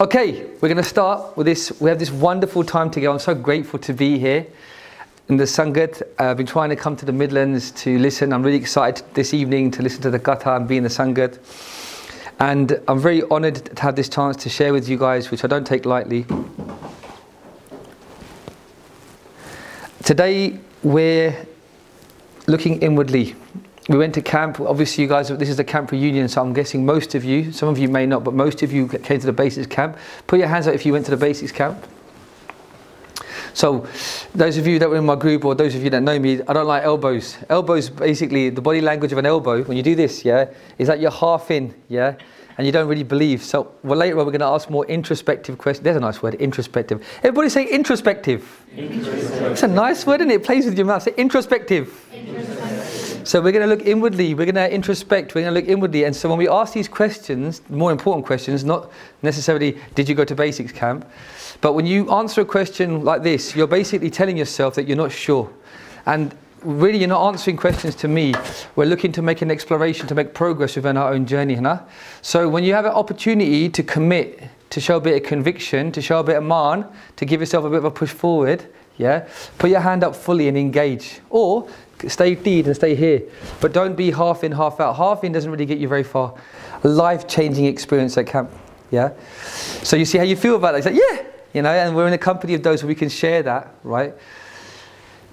Okay, we're going to start with this. We have this wonderful time together. I'm so grateful to be here in the Sangat. I've been trying to come to the Midlands to listen. I'm really excited this evening to listen to the Katha and be in the Sangat. And I'm very honoured to have this chance to share with you guys, which I don't take lightly. Today, we're looking inwardly we went to camp. Obviously, you guys, this is a camp reunion, so I'm guessing most of you, some of you may not, but most of you came to the basics camp. Put your hands up if you went to the basics camp. So, those of you that were in my group, or those of you that know me, I don't like elbows. Elbows, basically, the body language of an elbow, when you do this, yeah, is that you're half in, yeah, and you don't really believe. So, well, later on, we're going to ask more introspective questions. There's a nice word, introspective. Everybody say introspective. introspective. It's a nice word, and it? it plays with your mouth. Say introspective. introspective. So we're going to look inwardly, we're going to introspect, we're going to look inwardly. And so when we ask these questions, more important questions, not necessarily did you go to basics camp, but when you answer a question like this, you're basically telling yourself that you're not sure. And really you're not answering questions to me. We're looking to make an exploration, to make progress within our own journey. Huh? So when you have an opportunity to commit, to show a bit of conviction, to show a bit of man, to give yourself a bit of a push forward, yeah, put your hand up fully and engage. Or stay deed and stay here. But don't be half in, half out. Half in doesn't really get you very far. Life changing experience at camp. Yeah? So you see how you feel about it. It's like, yeah, you know, and we're in the company of those where we can share that, right?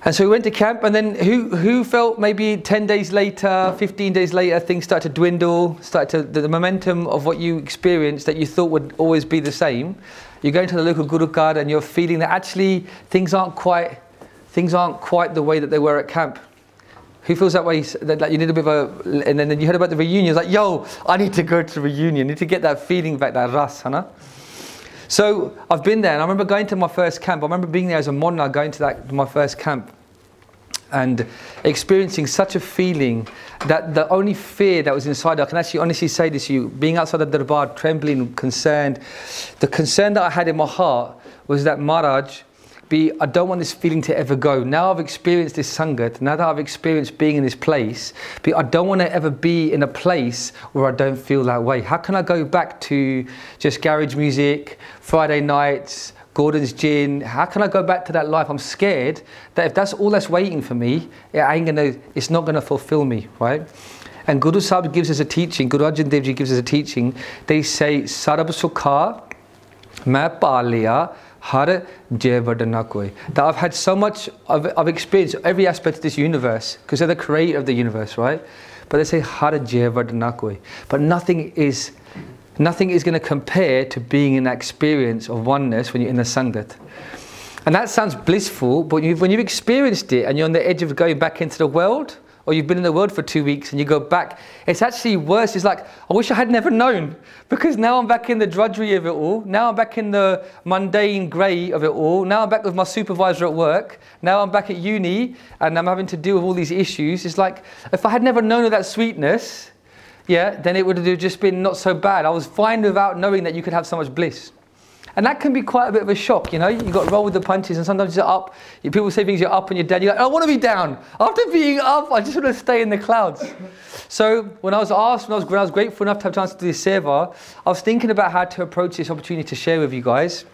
And so we went to camp, and then who, who felt maybe 10 days later, 15 days later, things started to dwindle, started to, the, momentum of what you experienced that you thought would always be the same. You're going to the local Guru Card and you're feeling that actually things aren't quite, things aren't quite the way that they were at camp. Who feels that way? That like you need a bit of a, and then you heard about the reunion. It's like, yo, I need to go to the reunion. I need to get that feeling back, that ras, hana. So I've been there, and I remember going to my first camp. I remember being there as a monna, going to that my first camp, and experiencing such a feeling that the only fear that was inside, I can actually honestly say this to you, being outside the darbar, trembling, concerned, the concern that I had in my heart was that Maharaj I don't want this feeling to ever go. Now I've experienced this sangat, now that I've experienced being in this place, I don't want to ever be in a place where I don't feel that way. How can I go back to just garage music, Friday nights, Gordon's gin? How can I go back to that life? I'm scared that if that's all that's waiting for me, it ain't gonna it's not gonna fulfill me, right? And Guru Sahib gives us a teaching, Guru Arjan Ji gives us a teaching. They say, Sarab Sukha, Ma Paliya, Har Jai Koi. That I've had so much, I've, experienced every aspect of this universe, because they're the creator of the universe, right? But they say Har Jai Koi. But nothing is, nothing is going to compare to being in that experience of oneness when you're in the Sangat. And that sounds blissful, but when you've experienced it and you're on the edge of going back into the world, or you've been in the world for two weeks and you go back, it's actually worse. It's like, I wish I had never known because now I'm back in the drudgery of it all. Now I'm back in the mundane grey of it all. Now I'm back with my supervisor at work. Now I'm back at uni and I'm having to deal with all these issues. It's like, if I had never known of that sweetness, yeah, then it would have just been not so bad. I was fine without knowing that you could have so much bliss. And that can be quite a bit of a shock, you know. You've got to roll with the punches, and sometimes you're up. People say things, you're up and you're down. You're like, I want to be down. After being up, I just want to stay in the clouds. So when I was asked, when I was, when I was grateful enough to have a chance to do this seva, I was thinking about how to approach this opportunity to share with you guys.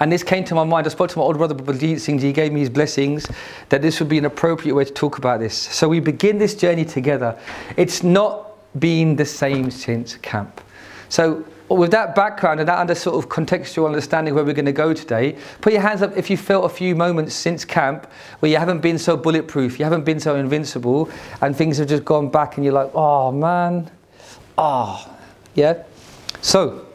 And this came to my mind. I spoke to my older brother, Baljeet Singh He gave me his blessings that this would be an appropriate way to talk about this. So we begin this journey together. It's not been the same since camp. So with that background and that under sort of contextual understanding where we're going to go today, put your hands up if you felt a few moments since camp where you haven't been so bulletproof, you haven't been so invincible, and things have just gone back and you're like, oh man, oh, yeah? So,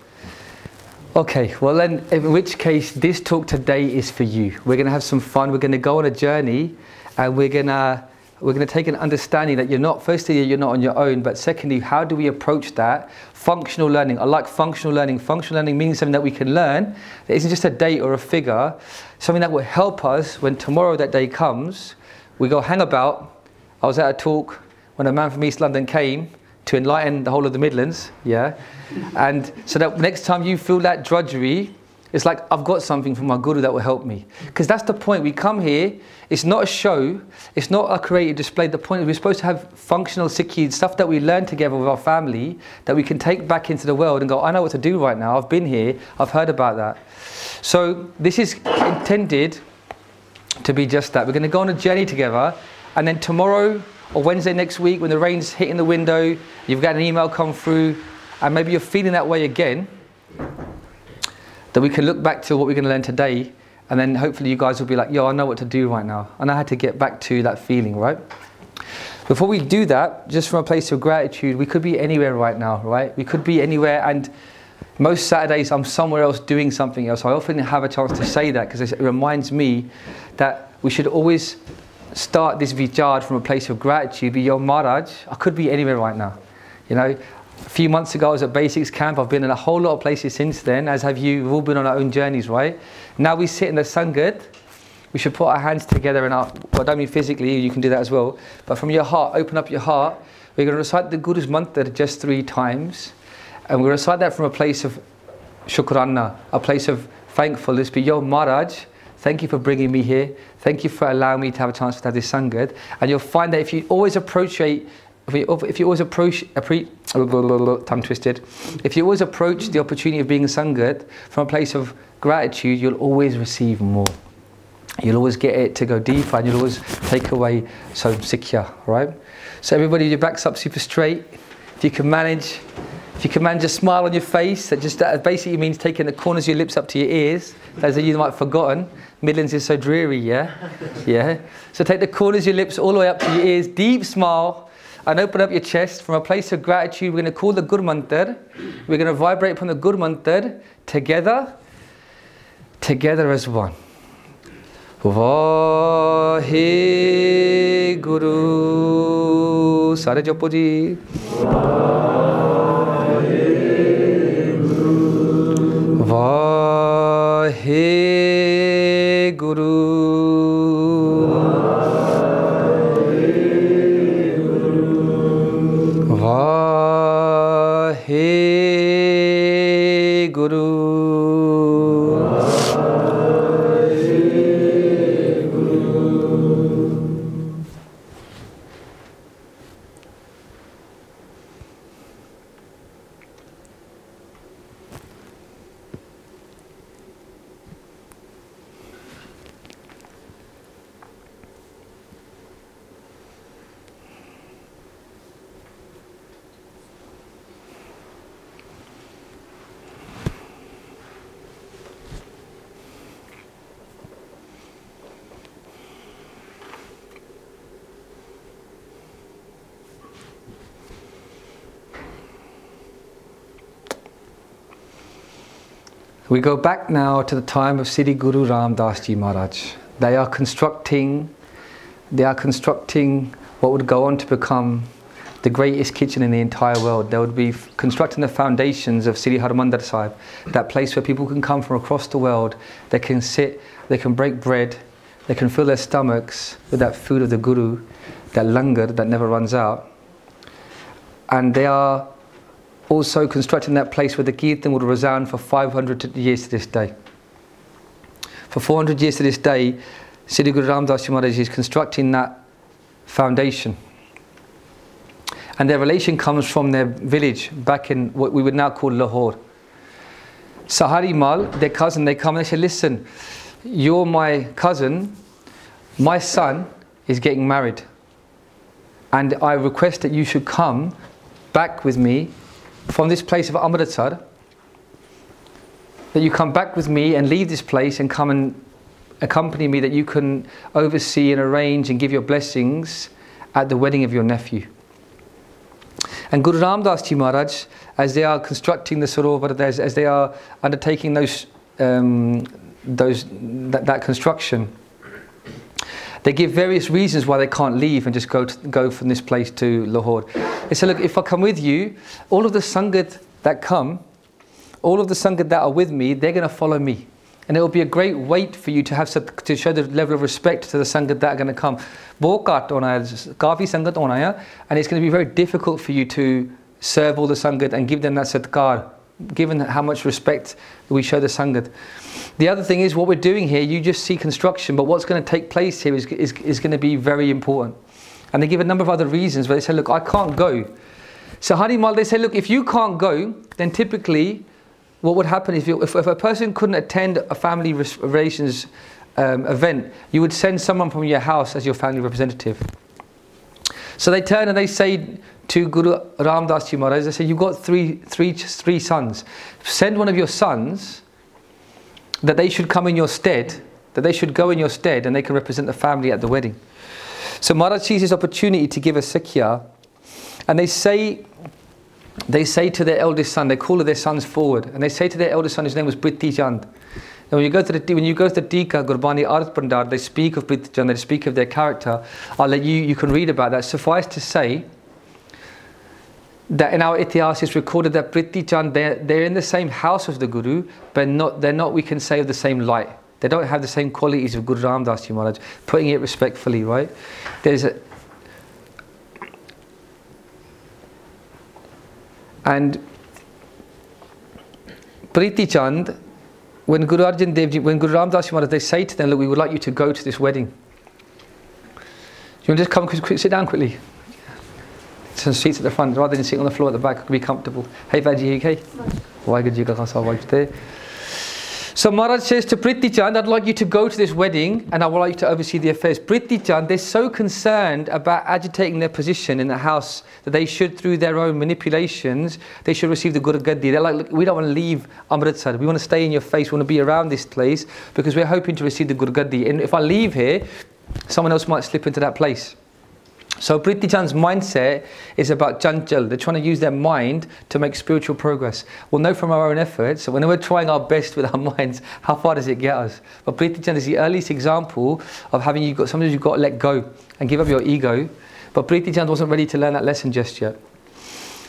okay, well then, in which case, this talk today is for you. We're going to have some fun, we're going to go on a journey, and we're going to we're going to take an understanding that you're not, firstly, you're not on your own, but secondly, how do we approach that? Functional learning. I like functional learning. Functional learning means something that we can learn. that isn't just a date or a figure, something that will help us when tomorrow that day comes. We go hang about. I was at a talk when a man from East London came to enlighten the whole of the Midlands, yeah? And so that next time you feel that drudgery, It's like I've got something from my guru that will help me. Because that's the point. We come here, it's not a show, it's not a creative display. The point is we're supposed to have functional sikhi, stuff that we learn together with our family that we can take back into the world and go, I know what to do right now. I've been here, I've heard about that. So this is intended to be just that. We're going to go on a journey together, and then tomorrow or Wednesday next week, when the rain's hitting the window, you've got an email come through, and maybe you're feeling that way again that we can look back to what we're going to learn today and then hopefully you guys will be like, yo, I know what to do right now. And I had to get back to that feeling, right? Before we do that, just from a place of gratitude, we could be anywhere right now, right? We could be anywhere, and most Saturdays I'm somewhere else doing something else. I often have a chance to say that because it reminds me that we should always start this vichar from a place of gratitude. Be your Maharaj, I could be anywhere right now. You know, a few months ago, I was at Basics Camp. I've been in a whole lot of places since then, as have you. We've all been on our own journeys, right? Now we sit in the Sangat. We should put our hands together and our, well, I don't mean physically, you can do that as well, but from your heart, open up your heart. We're going to recite the Guru's mantra just three times, and to recite that from a place of shukranna, a place of thankfulness. But yo, Maharaj, thank you for bringing me here. Thank you for allowing me to have a chance to have this Sangat. And you'll find that if you always approach if you, if you always approach, tongue twisted, if you always approach the opportunity of being sangat from a place of gratitude, you'll always receive more. You'll always get it to go deeper and you'll always take away some sikya, right? So everybody, your back's up super straight. If you can manage, if you can manage a smile on your face, that just that basically means taking the corners of your lips up to your ears. As you might have forgotten, Midlands is so dreary, yeah? Yeah. So take the corners of your lips all the way up to your ears, deep smile and open up your chest from a place of gratitude. We're going to call the Gur Mantar. We're going to vibrate upon the Gur Mantar together, together as one. Vahe Guru. Sare jopo ji. We go back now to the time of Sri Guru Ram Das Ji Maharaj. They are constructing, they are constructing what would go on to become the greatest kitchen in the entire world. They would be constructing the foundations of Sri Harmandir Sahib, that place where people can come from across the world. They can sit, they can break bread, they can fill their stomachs with that food of the Guru, that langar that never runs out. And they are also constructing that place where the Kirtan would resound for 500 years to this day. For 400 years to this day, Sri Guru Ram Das Maharaj is constructing that foundation. And their relation comes from their village back in what we would now call Lahore. Sahari Mal, their cousin, they come and they say, Listen, you're my cousin, my son is getting married. And I request that you should come back with me from this place of Amritsar, that you come back with me and leave this place and come and accompany me, that you can oversee and arrange and give your blessings at the wedding of your nephew. And Guru Ram Das Ji Maharaj, as they are constructing the Sarovar, as, as they are undertaking those, um, those, that, that construction, they give various reasons why they can't leave and just go to, go from this place to Lahore. They say, look, if I come with you, all of the sangat that come, all of the sangat that are with me, they're going to follow me. And it will be a great weight for you to have to show the level of respect to the sangat that are going to come. kafi sangat and it's going to be very difficult for you to serve all the sangat and give them that satkar given how much respect we show the Sangat. The other thing is what we're doing here, you just see construction, but what's going to take place here is, is, is going to be very important. And they give a number of other reasons where they say, look, I can't go. So Harimal, they say, look, if you can't go, then typically what would happen if, you, if, if a person couldn't attend a family relations um, event, you would send someone from your house as your family representative. So they turn and they say to Guru Ram Das Ji Maharaj, they say, you've got three, three, three sons. Send one of your sons that they should come in your stead, that they should go in your stead and they can represent the family at the wedding. So Maharaj sees this opportunity to give a sikya and they say they say to their eldest son, they call their sons forward, and they say to their eldest son, his name was Priti Chand. And when you go to the when you go to the Tika Gurbani Arth Bhandar, they speak of Priti Chand, they speak of their character. I'll let you you can read about that. Suffice to say that in our itihas it's recorded that Priti Chand they're, they're in the same house of the Guru, but not they're not we can say of the same light. They don't have the same qualities of Guru Ramdas Ji Maharaj, putting it respectfully, right? There's a, and Priti Chand, when Guru Arjan Dev Ji, when Guru Ramdas Ji Maharaj, they say to them, look, we would like you to go to this wedding. Do you want to just come sit down quickly? Some seats at the front, rather than sitting on the floor at the back, be comfortable. Hey, Vaji, okay? Why? So Maharaj says to Priti Chand, I'd like you to go to this wedding and I would like you to oversee the affairs. Priti Chand, they're so concerned about agitating their position in the house that they should, through their own manipulations, they should receive the Guru Gaddi. They're like, look, we don't want to leave Amritsar. We want to stay in your face. We want to be around this place because we're hoping to receive the Guru Gaddi. And if I leave here, someone else might slip into that place. So Priti Chand's mindset is about chanchal. They're trying to use their mind to make spiritual progress. We'll know from our own efforts, that when we're trying our best with our minds, how far does it get us? But Priti is the earliest example of having you got sometimes you've got to let go and give up your ego. But Priti Chand wasn't ready to learn that lesson just yet.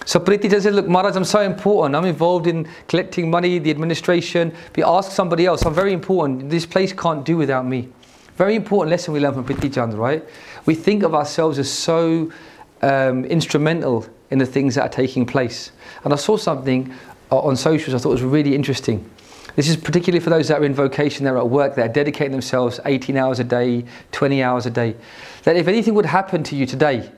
So Priti Chand said, Look, Maharaj, I'm so important. I'm involved in collecting money, the administration. But ask somebody else. I'm very important. This place can't do without me. Very important lesson we learn from Priti Chand, right? We think of ourselves as so um, instrumental in the things that are taking place. And I saw something uh, on socials I thought was really interesting. This is particularly for those that are in vocation, that are at work, that are dedicating themselves 18 hours a day, 20 hours a day. That if anything would happen to you today,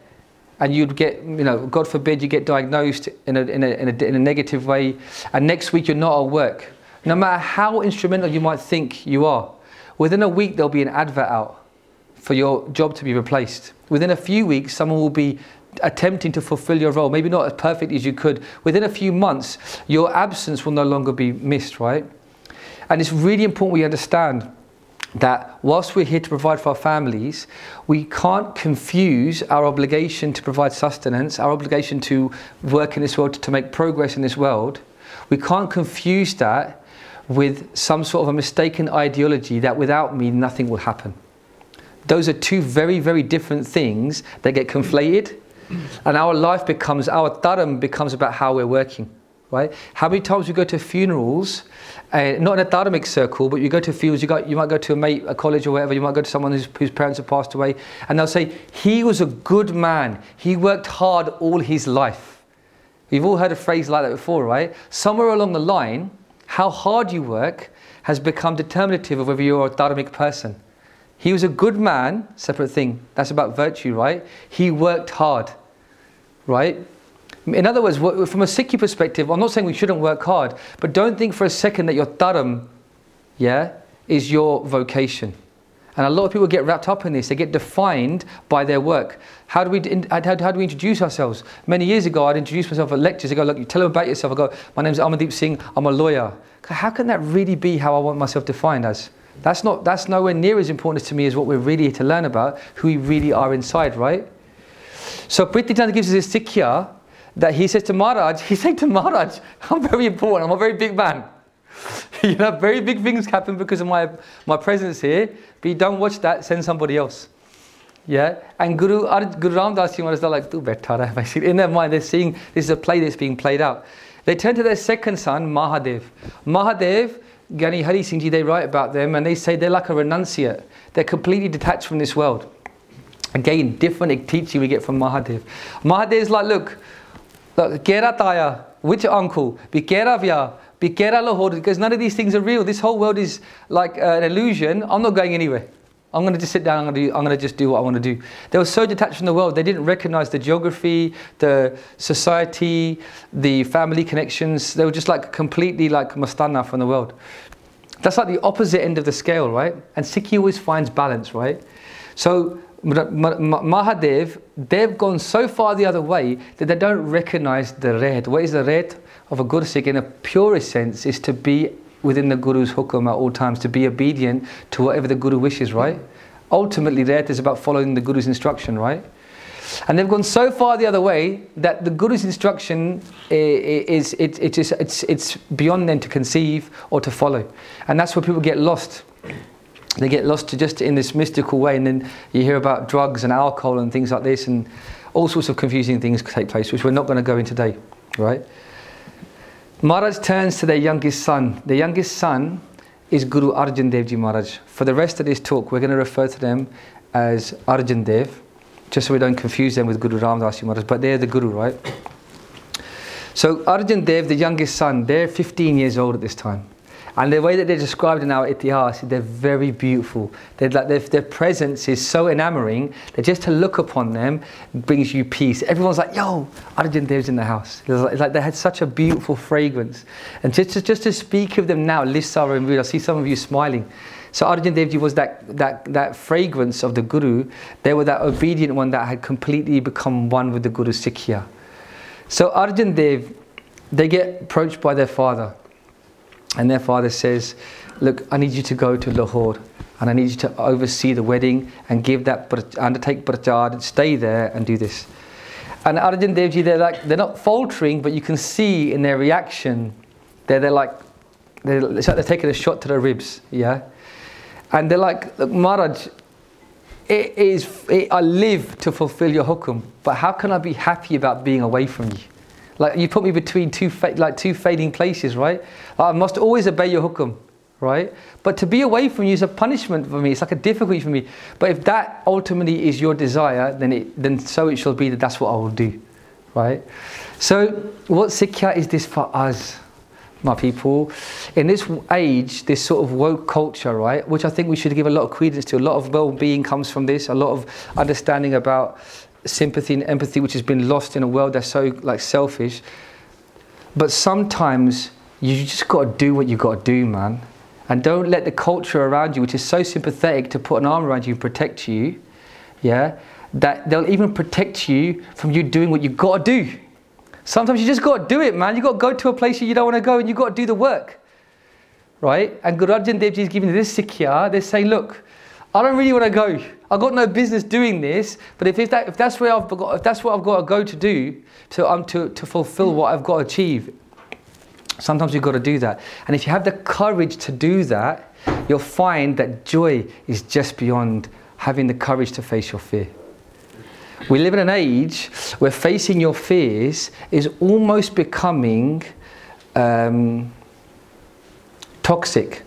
and you'd get, you know, God forbid you get diagnosed in a, in a, in a, in a negative way, and next week you're not at work, no matter how instrumental you might think you are, Within a week, there'll be an advert out for your job to be replaced. Within a few weeks, someone will be attempting to fulfill your role, maybe not as perfect as you could. Within a few months, your absence will no longer be missed, right? And it's really important we understand that whilst we're here to provide for our families, we can't confuse our obligation to provide sustenance, our obligation to work in this world, to make progress in this world. We can't confuse that with some sort of a mistaken ideology that without me nothing will happen. Those are two very, very different things that get conflated, and our life becomes, our dharam becomes about how we're working. Right? How many times we go to funerals, uh, not in a dharmic circle, but you go to funerals, you, got, you might go to a mate, a college or whatever, you might go to someone whose, whose parents have passed away, and they'll say, He was a good man, he worked hard all his life. We've all heard a phrase like that before, right? Somewhere along the line, how hard you work has become determinative of whether you're a dharmic person. He was a good man, separate thing. That's about virtue, right? He worked hard, right? In other words, from a Sikhi perspective, I'm not saying we shouldn't work hard, but don't think for a second that your dharam, yeah, is your vocation. And a lot of people get wrapped up in this. They get defined by their work. How do we, how, how do we introduce ourselves? Many years ago, I'd introduce myself at lectures. I go, look, you tell them about yourself. I go, my name's Amandeep Singh. I'm a lawyer. How can that really be how I want myself defined as? That's, not, that's nowhere near as important to me as what we're really here to learn about, who we really are inside, right? So Priti Chand gives us this sikya that he says to Maharaj, he said to Maharaj, I'm very important, I'm a very big man. you know, very big things happen because of my, my presence here. But you don't watch that, send somebody else. Yeah, and Guru, Guru Ramdas Ji Maharaj, they're like, basically. In their mind, they're seeing this is a play that's being played out. They turn to their second son, Mahadev. Mahadev, Gyani Hari Singh Ji, they write about them and they say they're like a renunciate. They're completely detached from this world. Again, different teaching we get from Mahadev. Mahadev is like, look, look, Gerataya, which uncle? Bikera vya, Bikera Lahore, because none of these things are real. This whole world is like uh, an illusion. I'm not going anywhere. I'm going to just sit down. I'm going do, I'm going to just do what I want to do. They were so detached from the world. They didn't recognize the geography, the society, the family connections. They were just like completely like mastana from the world. That's like the opposite end of the scale, right? And Sikhi always finds balance, right? So Mahadev, they've gone so far the other way that they don't recognize the red. What is the red of a Guru Sikh in a purest sense is to be within the Guru's hukum at all times, to be obedient to whatever the Guru wishes, right? Ultimately, that is about following the Guru's instruction, right? And they've gone so far the other way that the Guru's instruction eh, eh, is, it, it is, it's, it's beyond them to conceive or to follow. And that's where people get lost. They get lost to just in this mystical way, and then you hear about drugs and alcohol and things like this, and all sorts of confusing things take place, which we're not going to go into today, right? Maharaj turns to their youngest son. The youngest son is Guru Arjan Dev Ji Maharaj. For the rest of this talk, we're going to refer to them as Arjan Dev, just so we don't confuse them with Guru Ramdas Ji Maharaj, but they're the Guru, right? So Arjan Dev, the youngest son, they're 15 years old at this time. And the way that they're described in our itihas, they're very beautiful. They're like, their, their presence is so enamoring that just to look upon them brings you peace. Everyone's like, yo, Arjan Dev's in the house. It's like, it's like, they had such a beautiful fragrance. And just to, just to speak of them now, Lissa and Ruda, I see some of you smiling. So Arjan Devji was that, that, that fragrance of the Guru. They were that obedient one that had completely become one with the Guru Sikhya. So Arjan Dev, they get approached by their father. And their father says, Look, I need you to go to Lahore and I need you to oversee the wedding and give that, undertake prachar and stay there and do this. And Arjan Devji, they're like, they're not faltering, but you can see in their reaction, they're, they're like, they're, like they're taking a shot to the ribs, yeah? And they're like, Look, Maharaj, it is, it, I live to fulfill your hukum, but how can I be happy about being away from you? Like you put me between two fa- like two fading places, right? I must always obey your hukum, right? But to be away from you is a punishment for me. It's like a difficulty for me. But if that ultimately is your desire, then it then so it shall be that that's what I will do, right? So what sikhya is this for us? my people, in this age, this sort of woke culture, right, which I think we should give a lot of credence to. A lot of well-being comes from this. A lot of understanding about sympathy and empathy which has been lost in a world that's so like selfish. But sometimes you just got to do what you got to do man. And don't let the culture around you which is so sympathetic to put an arm around you and protect you yeah that they'll even protect you from you doing what you got to do. Sometimes you just got to do it man. You got to go to a place you don't want to go and you got to do the work right? And Guru Arjan Dev Ji is giving this sikhya they're saying look I don't really want to go. I've got no business doing this, but if, that, if that's where I've got, if that's what I've got to go to do, to, um, to, to fulfill what I've got to achieve, sometimes you've got to do that. And if you have the courage to do that, you'll find that joy is just beyond having the courage to face your fear. We live in an age where facing your fears is almost becoming um, toxic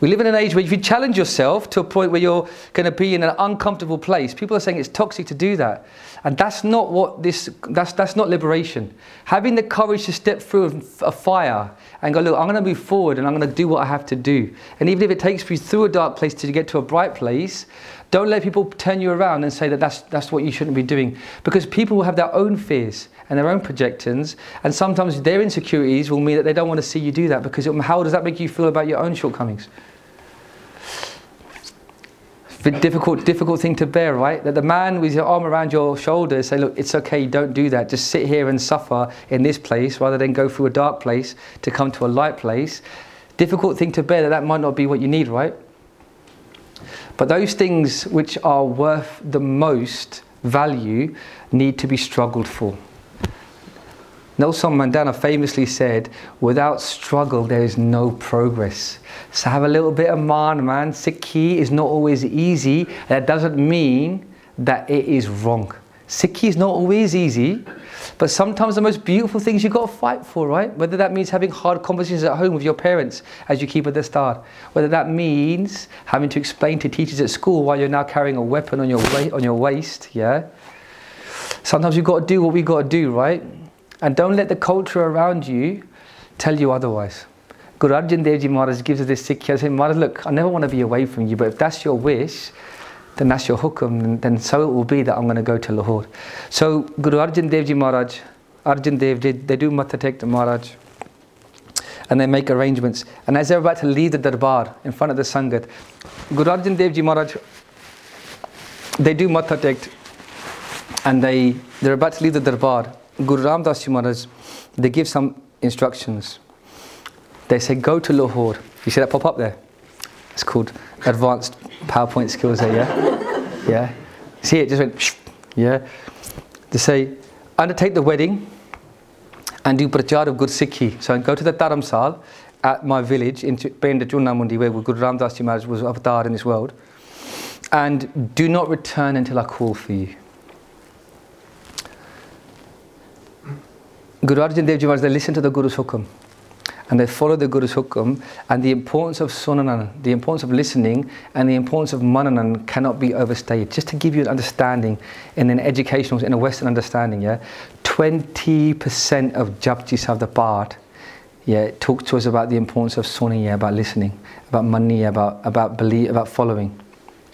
we live in an age where if you challenge yourself to a point where you're going to be in an uncomfortable place, people are saying it's toxic to do that. And that's not what this, that's, that's not liberation. Having the courage to step through a fire and go, look, I'm going to move forward and I'm going to do what I have to do. And even if it takes you through a dark place to get to a bright place, don't let people turn you around and say that that's, that's what you shouldn't be doing. Because people will have their own fears and their own projections, and sometimes their insecurities will mean that they don't want to see you do that because how does that make you feel about your own shortcomings? Difficult, difficult thing to bear, right? That the man with your arm around your shoulders say, look, it's okay, don't do that. Just sit here and suffer in this place rather than go through a dark place to come to a light place. Difficult thing to bear that that might not be what you need, right? But those things which are worth the most value need to be struggled for. Nelson Mandela famously said, without struggle, there is no progress. So have a little bit of man, man. Sikhi is not always easy. That doesn't mean that it is wrong. Sikhi is not always easy, but sometimes the most beautiful things you've got to fight for, right? Whether that means having hard conversations at home with your parents as you keep at the start, whether that means having to explain to teachers at school why you're now carrying a weapon on your, wa- on your waist, yeah? Sometimes you've got to do what we've got to do, right? And don't let the culture around you tell you otherwise. Guru Arjan Dev Ji Maharaj gives us this Sikh. I say, Maharaj, look, I never want to be away from you, but if that's your wish, then that's your hukum, then so it will be that I'm going to go to Lahore. So Guru Arjan Dev Ji Maharaj, Arjan Dev, they, they do Matha Tek Maharaj, and they make arrangements. And as they're about to leave the darbar in front of the Sangat, Guru Arjan Dev Ji Maharaj, they do Matha Tek, and they, they're about to leave the darbar. Guru Ram Das Ji Maharaj, they give some instructions. They say, go to Lahore. You see that pop up there? It's called advanced PowerPoint skills there, yeah? Yeah. See it just went, yeah? They say, undertake the wedding and do prachar of good Sikhi. So go to the Dharamsal at my village in Penda Chuna Mandi where Guru Ramdas Ji Maharaj was avatar in this world and do not return until I call for you. Guru Arjan Dev Ji they listen to the Guru's hukum and they follow the Guru's hukum and the importance of sunanan, the importance of listening and the importance of mananan cannot be overstated. Just to give you an understanding in an educational, in a Western understanding, yeah, 20% of Japji Sabda Part, yeah, talk to us about the importance of suning, yeah, about listening, about money, about, about belief, about following.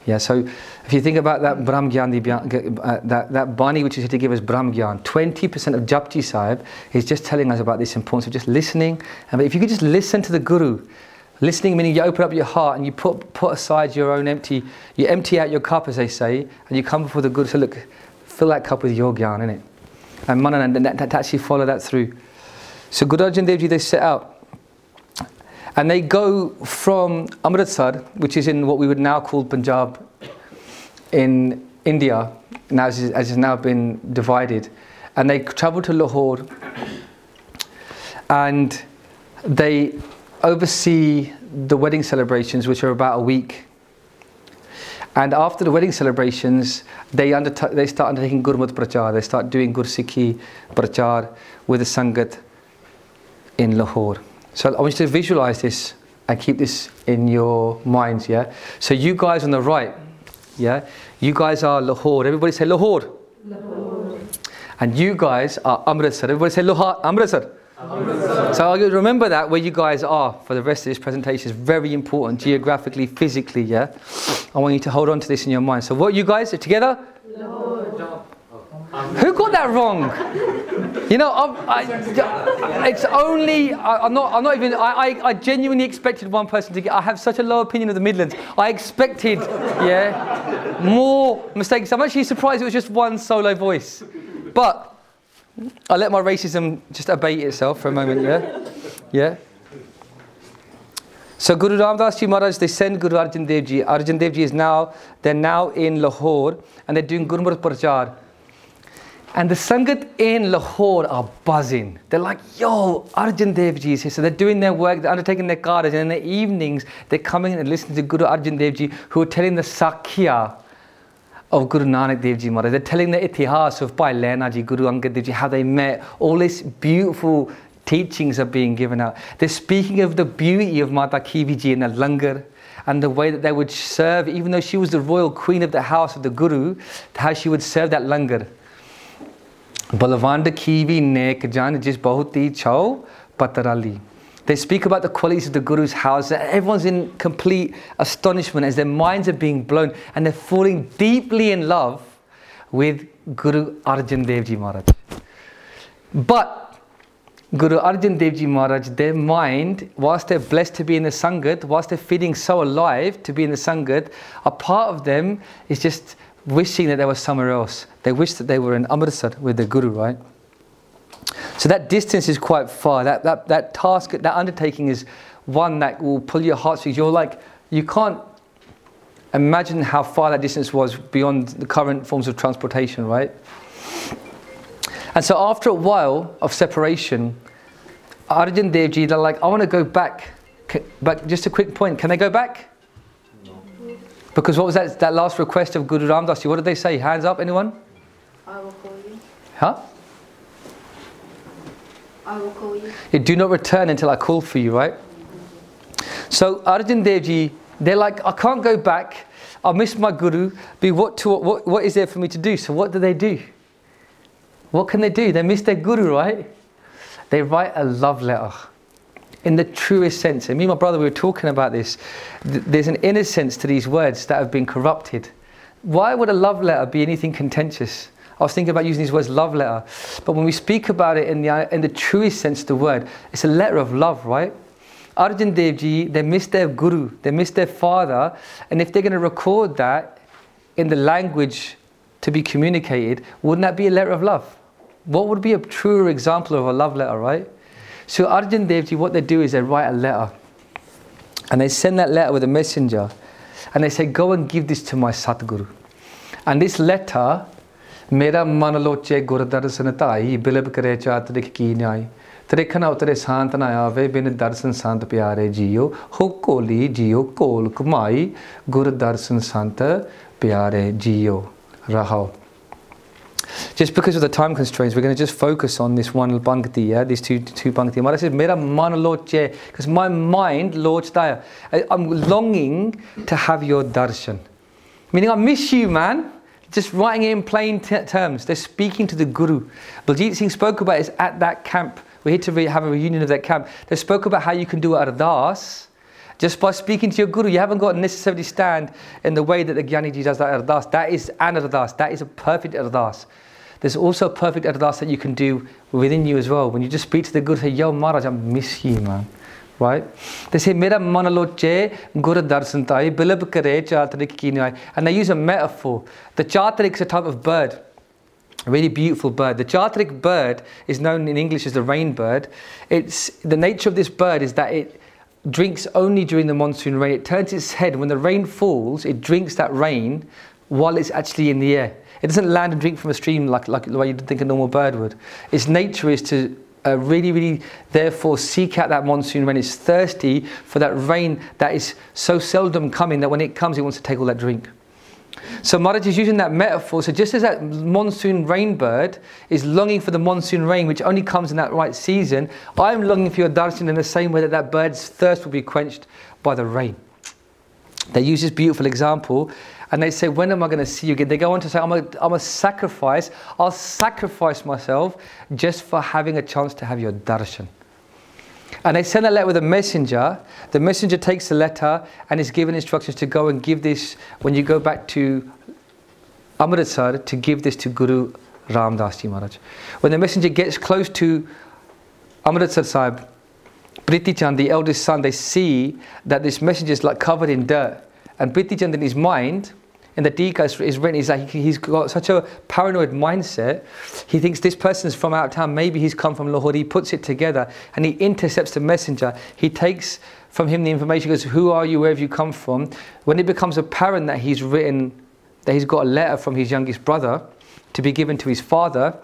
Yeah, so if you think about that Brahm Gyan, uh, that, that Bani which is here to give us Brahm Gyan, 20% of Japji Sahib is just telling us about this importance of just listening. And if you could just listen to the Guru, listening meaning you open up your heart and you put, put aside your own empty, you empty out your cup as they say, and you come before the Guru, so look, fill that cup with your Gyan, innit? And Manan, and that, that, actually follow that through. So Guru Arjan they set out. And they go from Amritsar, which is in what we would now call Punjab in India, now as has now been divided, and they travel to Lahore and they oversee the wedding celebrations, which are about a week. And after the wedding celebrations, they, undert- they start undertaking Gurmat Prachar. They start doing Gursikhi Prachar with the Sangat in Lahore. So I want you to visualize this and keep this in your minds, yeah? So you guys on the right, yeah? You guys are Lahore. Everybody say Lahore. Lahore. And you guys are Amritsar. Everybody say Lahore, Amritsar. Amritsar. So I'll remember that where you guys are for the rest of this presentation is very important geographically, physically, yeah? I want you to hold on to this in your mind. So what you guys are together? Lahore. Who got that wrong? You know, I, I, it's only, I, am not, I'm not even, I, I, genuinely expected one person to get, I have such a low opinion of the Midlands. I expected, yeah, more mistakes. I'm actually surprised it was just one solo voice. But I let my racism just abate itself for a moment, yeah? Yeah? So Guru Ramdas Ji Maharaj, they send Guru Arjan Dev Ji. Arjan Dev Ji is now, they're now in Lahore and they're doing Gurmat Prachar. And the Sangat in Lahore are buzzing. They're like, yo, Arjan Dev Ji is here. So they're doing their work, they're undertaking their karaj, and in the evenings, they're coming and listening to Guru Arjan Dev Ji, who are telling the Sakya of Guru Nanak Dev Ji Maharaj. They're telling the itihas of Bhai Lehna Ji, Guru Angad Dev Ji, how they met. All these beautiful teachings are being given out. They're speaking of the beauty of Mata Khivi Ji in the langar and the way that they would serve, even though she was the royal queen of the house of the Guru, how she would serve that langar. Balwand Khivi Nek Jan Jis Bahuti Chao Patarali. They speak about the qualities of the Guru's house. Everyone's in complete astonishment as their minds are being blown and they're falling deeply in love with Guru Arjan Dev Ji Maharaj. But Guru Arjan Dev Ji Maharaj, their mind, whilst they're blessed to be in the Sangat, whilst they're feeling so alive to be in the Sangat, a part of them is just wishing that they were somewhere else. They wish that they were in Amritsar with the Guru, right? So that distance is quite far. That, that, that task, that undertaking is one that will pull your heartstrings. You're like, you can't imagine how far that distance was beyond the current forms of transportation, right? And so after a while of separation, Arjan Devji, they're like, I want to go back. But just a quick point, can they go back? Because what was that, that last request of Guru Ram Ramdas? What did they say? Hands up, anyone? I will call you. Huh? I will call you. you. Do not return until I call for you, right? So Arjan Devji, they're like, I can't go back. I miss my Guru. But what, to, what, what is there for me to do? So what do they do? What can they do? They miss their Guru, right? they write a love letter in the truest sense. And me and my brother, we were talking about this. There's an innocence to these words that have been corrupted. Why would a love letter be anything contentious? I was thinking about using these words love letter. But when we speak about it in the, in the truest sense of the word, it's a letter of love, right? Ji, they missed their guru, they missed their father, and if they're going to record that in the language to be communicated, wouldn't that be a letter of love? What would be a truer example of a love letter, right? So Arjan Dev Ji, what they do is they write a letter, and they send that letter with a messenger, and they say, go and give this to my Satguru. And this letter, ਮੇਰਾ ਮਨ ਲੋਚੇ ਗੁਰਦਰਸ਼ਨ ਧਾਈ ਬਿਲਬ ਕਰੇ ਚਾਤ ਦਿਖ ਕੀ ਨਿਆਈ ਤ੍ਰਿਖਨ ਉਤਰੇ ਸ਼ਾਂਤ ਨਾ ਆਵੇ ਬਿਨ ਦਰਸ਼ਨ ਸੰਤ ਪਿਆਰੇ ਜੀਓ ਹੋ ਕੋਲੀ ਜੀਓ ਕੋਲ ਕਮਾਈ ਗੁਰਦਰਸ਼ਨ ਸੰਤ ਪਿਆਰੇ ਜੀਓ ਰਹਾਓ just because of the time constraints, we're going to just focus on this one bhakti, yeah, these two two bhakti. Mara says, "Mera man loche," because my mind lords there. I'm longing to have your darshan, meaning I miss you, man. Just writing it in plain t- terms. They're speaking to the Guru. Baljit Singh spoke about is at that camp. We're here to re- have a reunion of that camp. They spoke about how you can do ardas just by speaking to your Guru. You haven't got to necessarily stand in the way that the Gyaniji does that ardas. That is an ardas. That is a perfect ardas. There's also a perfect ardas that you can do within you as well. When you just speak to the Guru, say, Yo, Maharaj, I miss you, man right? They say, Mera manaloche guru darsantai bilab kare chatrik kinai. And they use a metaphor. The chatrik is a type of bird, a really beautiful bird. The chatrik bird is known in English as the rain bird. It's, the nature of this bird is that it drinks only during the monsoon rain. It turns its head when the rain falls, it drinks that rain while it's actually in the air. It doesn't land and drink from a stream like, like the way you'd think a normal bird would. Its nature is to uh, really, really, therefore, seek out that monsoon rain. it's thirsty for that rain that is so seldom coming that when it comes, it wants to take all that drink. So Maharaj is using that metaphor. So just as that monsoon rain bird is longing for the monsoon rain, which only comes in that right season, I'm longing for your darshan in the same way that that bird's thirst will be quenched by the rain. They use this beautiful example and they say, When am I going to see you again? They go on to say, I'm a, I'm a sacrifice. I'll sacrifice myself just for having a chance to have your darshan. And they send a letter with a messenger. The messenger takes the letter and is given instructions to go and give this, when you go back to Amritsar, to give this to Guru Ram Das Ji Maharaj. When the messenger gets close to Amritsar Sahib, Priti Chand, the eldest son, they see that this messenger is like covered in dirt. And Priti Chand in his mind, in the Dika is written, is that he's got such a paranoid mindset. He thinks this person's from out of town, maybe he's come from Lahore. He puts it together and he intercepts the messenger. He takes from him the information, goes, Who are you? Where have you come from? When it becomes apparent that he's written, that he's got a letter from his youngest brother to be given to his father,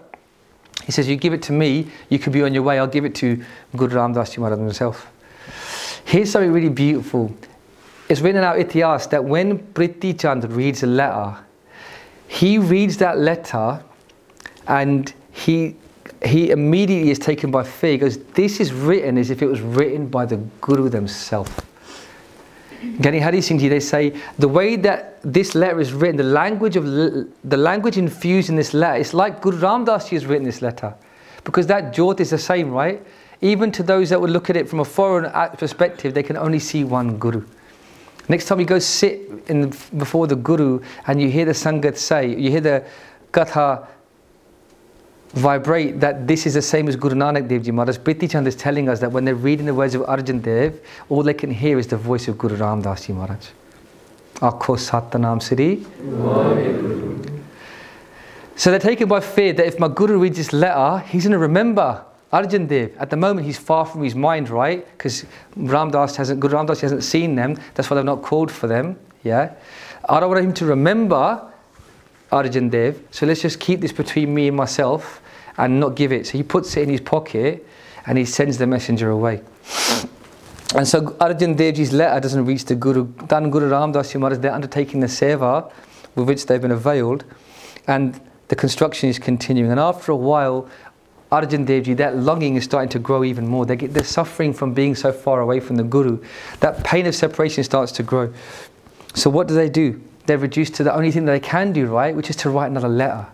he says, You give it to me, you can be on your way, I'll give it to Guru Ram Das himself. Here's something really beautiful it's written in our Itihas that when Priti Chand reads a letter, he reads that letter and he he immediately is taken by fear. He goes, This is written as if it was written by the Guru themselves. Gyani Hari Singh they say the way that this letter is written, the language of the language infused in this letter, it's like Guru Ram Das has written this letter. Because that jot is the same, right? Even to those that would look at it from a foreign perspective, they can only see one Guru. Next time you go sit in, before the Guru and you hear the Sangat say, you hear the Katha vibrate that this is the same as Guru Nanak Dev Ji Maharaj. Priti Chand is telling us that when they're reading the words of Arjan Dev, all they can hear is the voice of Guru Ram Das Ji Maharaj. Akho Satanam Sri. So they're taken by fear that if my Guru reads this letter, he's going to remember Arjan Dev, at the moment, he's far from his mind, right? Because Ramdas hasn't, Guru Ramdas hasn't seen them. That's why they've not called for them. Yeah. I don't want him to remember Arjan Dev. So let's just keep this between me and myself and not give it. So he puts it in his pocket and he sends the messenger away. And so Arjan Devji's letter doesn't reach the Guru. Dan Guru Ramdas Maharaj, they're undertaking the seva with which they've been availed. And the construction is continuing. And after a while, Arjan Devji, that longing is starting to grow even more. They get, they're suffering from being so far away from the Guru. That pain of separation starts to grow. So what do they do? They're reduced to the only thing that they can do, right, which is to write another letter.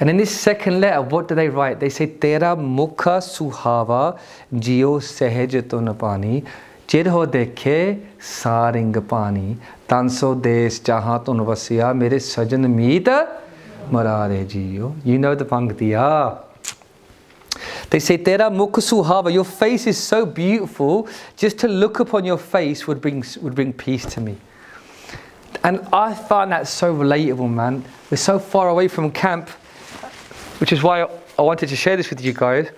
And in this second letter, what do they write? They say, Tera mukha suhava jio sehaj to napani, chirho dekhe saring pani, tanso des jaha to navasya, mere sajan meet marare jio. You know the Panktiya. They say, Tera suhava, your face is so beautiful, just to look upon your face would bring, would bring peace to me. And I find that so relatable, man. We're so far away from camp which is why I wanted to share this with you guys.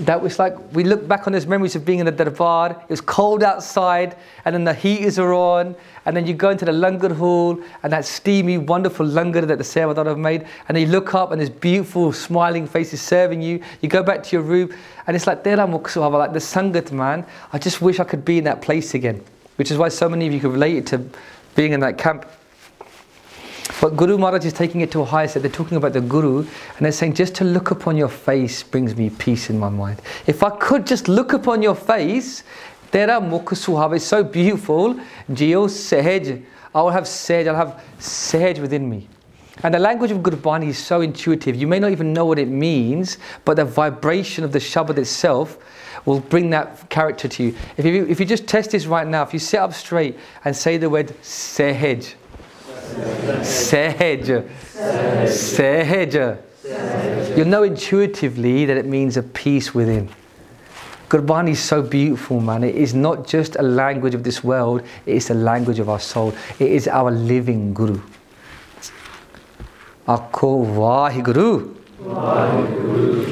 That was like we look back on those memories of being in the darbar. It was cold outside, and then the heaters are on, and then you go into the langar hall, and that steamy, wonderful langar that the Sevadar have made, and you look up, and there's beautiful, smiling faces serving you. You go back to your room, and it's like Mukh Suhava, like the Sangat man. I just wish I could be in that place again, which is why so many of you could relate to being in that camp. But Guru Maharaj is taking it to a higher step. They're talking about the Guru and they're saying, just to look upon your face brings me peace in my mind. If I could just look upon your face, Tera Mukh Suhava is so beautiful. Jio Sehaj. I will have Sehaj, I'll have Sehaj within me. And the language of Gurbani is so intuitive. You may not even know what it means, but the vibration of the Shabad itself will bring that character to you. If you, if you just test this right now, if you sit up straight and say the word Sehaj, Sehaj. Sehaj. You'll know intuitively that it means a peace within. Gurbani is so beautiful, man. It is not just a language of this world, it is the language of our soul. It is our living Guru. Akho Vahiguru. Vahiguru.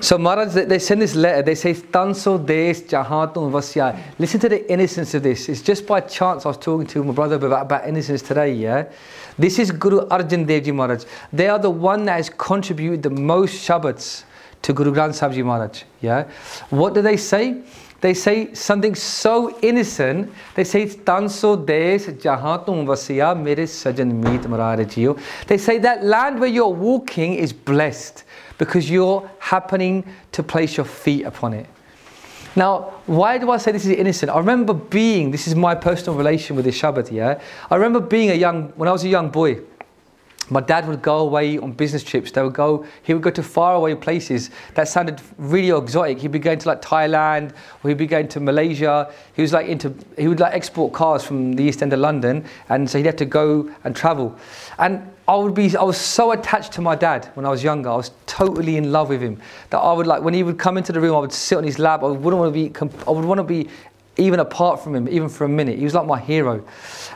So Maharaj, they send this letter, they say, Tanso des jahatun vasya. Listen to the innocence of this. It's just by chance I was talking to my brother about, about innocence today, yeah? This is Guru Arjan Dev Ji Maharaj. They are the one that has contributed the most Shabads to Guru Granth Sahib Ji Maharaj, yeah? What do they say? They say something so innocent. They say, Tanso des jahatun vasya mere sajan meet marare They say that land where you're walking is blessed because you're happening to place your feet upon it. Now, why do I say this is innocent? I remember being, this is my personal relation with this Shabad, yeah? I remember being a young, when I was a young boy, my dad would go away on business trips. They would go, he would go to faraway places that sounded really exotic. He'd be going to like Thailand or he'd be going to Malaysia. He was like into, he would like export cars from the East End of London. And so he'd have to go and travel. And I would be, I was so attached to my dad when I was younger. I was totally in love with him that I would like, when he would come into the room, I would sit on his lap. I wouldn't want to be, I would want to be even apart from him, even for a minute. He was like my hero.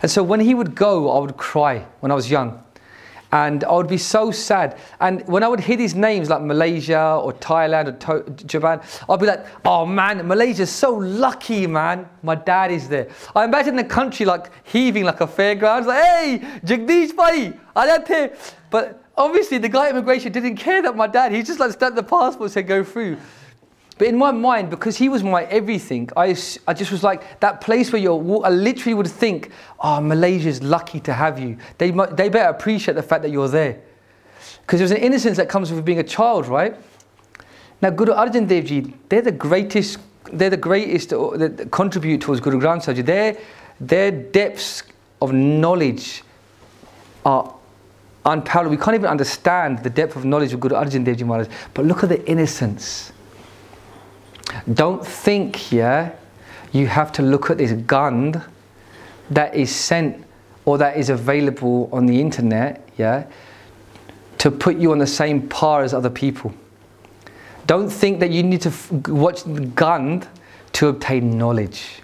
And so when he would go, I would cry when I was young and I would be so sad. And when I would hear these names like Malaysia or Thailand or to- Japan, I'd be like, oh man, Malaysia's so lucky, man. My dad is there. I imagine the country like heaving like a fairground. like, hey, Jagdish bhai, aajate. But obviously the guy at immigration didn't care that my dad, he just like stamped the passport and said go through. But in my mind, because he was my everything, I, I just was like, that place where you're, I literally would think, oh, Malaysia's lucky to have you. They, they better appreciate the fact that you're there. Because there's an innocence that comes with being a child, right? Now, Guru Arjan Dev Ji, they're the greatest, they're the greatest that contribute towards Guru Granth Sahib. Their, their depths of knowledge are unparalleled. We can't even understand the depth of knowledge of Guru Arjan Dev Ji Maharaj. But look at the innocence don't think, yeah, you have to look at this gund that is sent or that is available on the internet, yeah, to put you on the same par as other people. Don't think that you need to f- watch gund to obtain knowledge.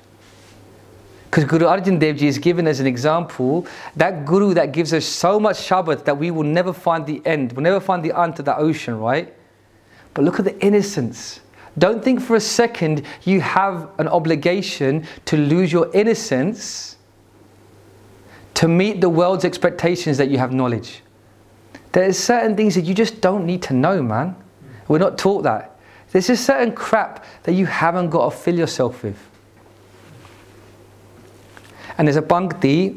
Because Guru Arjan Dev Ji is given as an example, that Guru that gives us so much Shabad that we will never find the end, we'll never find the end to that ocean, right? But look at the innocence don't think for a second you have an obligation to lose your innocence to meet the world's expectations that you have knowledge. There are certain things that you just don't need to know, man. We're not taught that. There's just certain crap that you haven't got to fill yourself with. And there's a bhakti,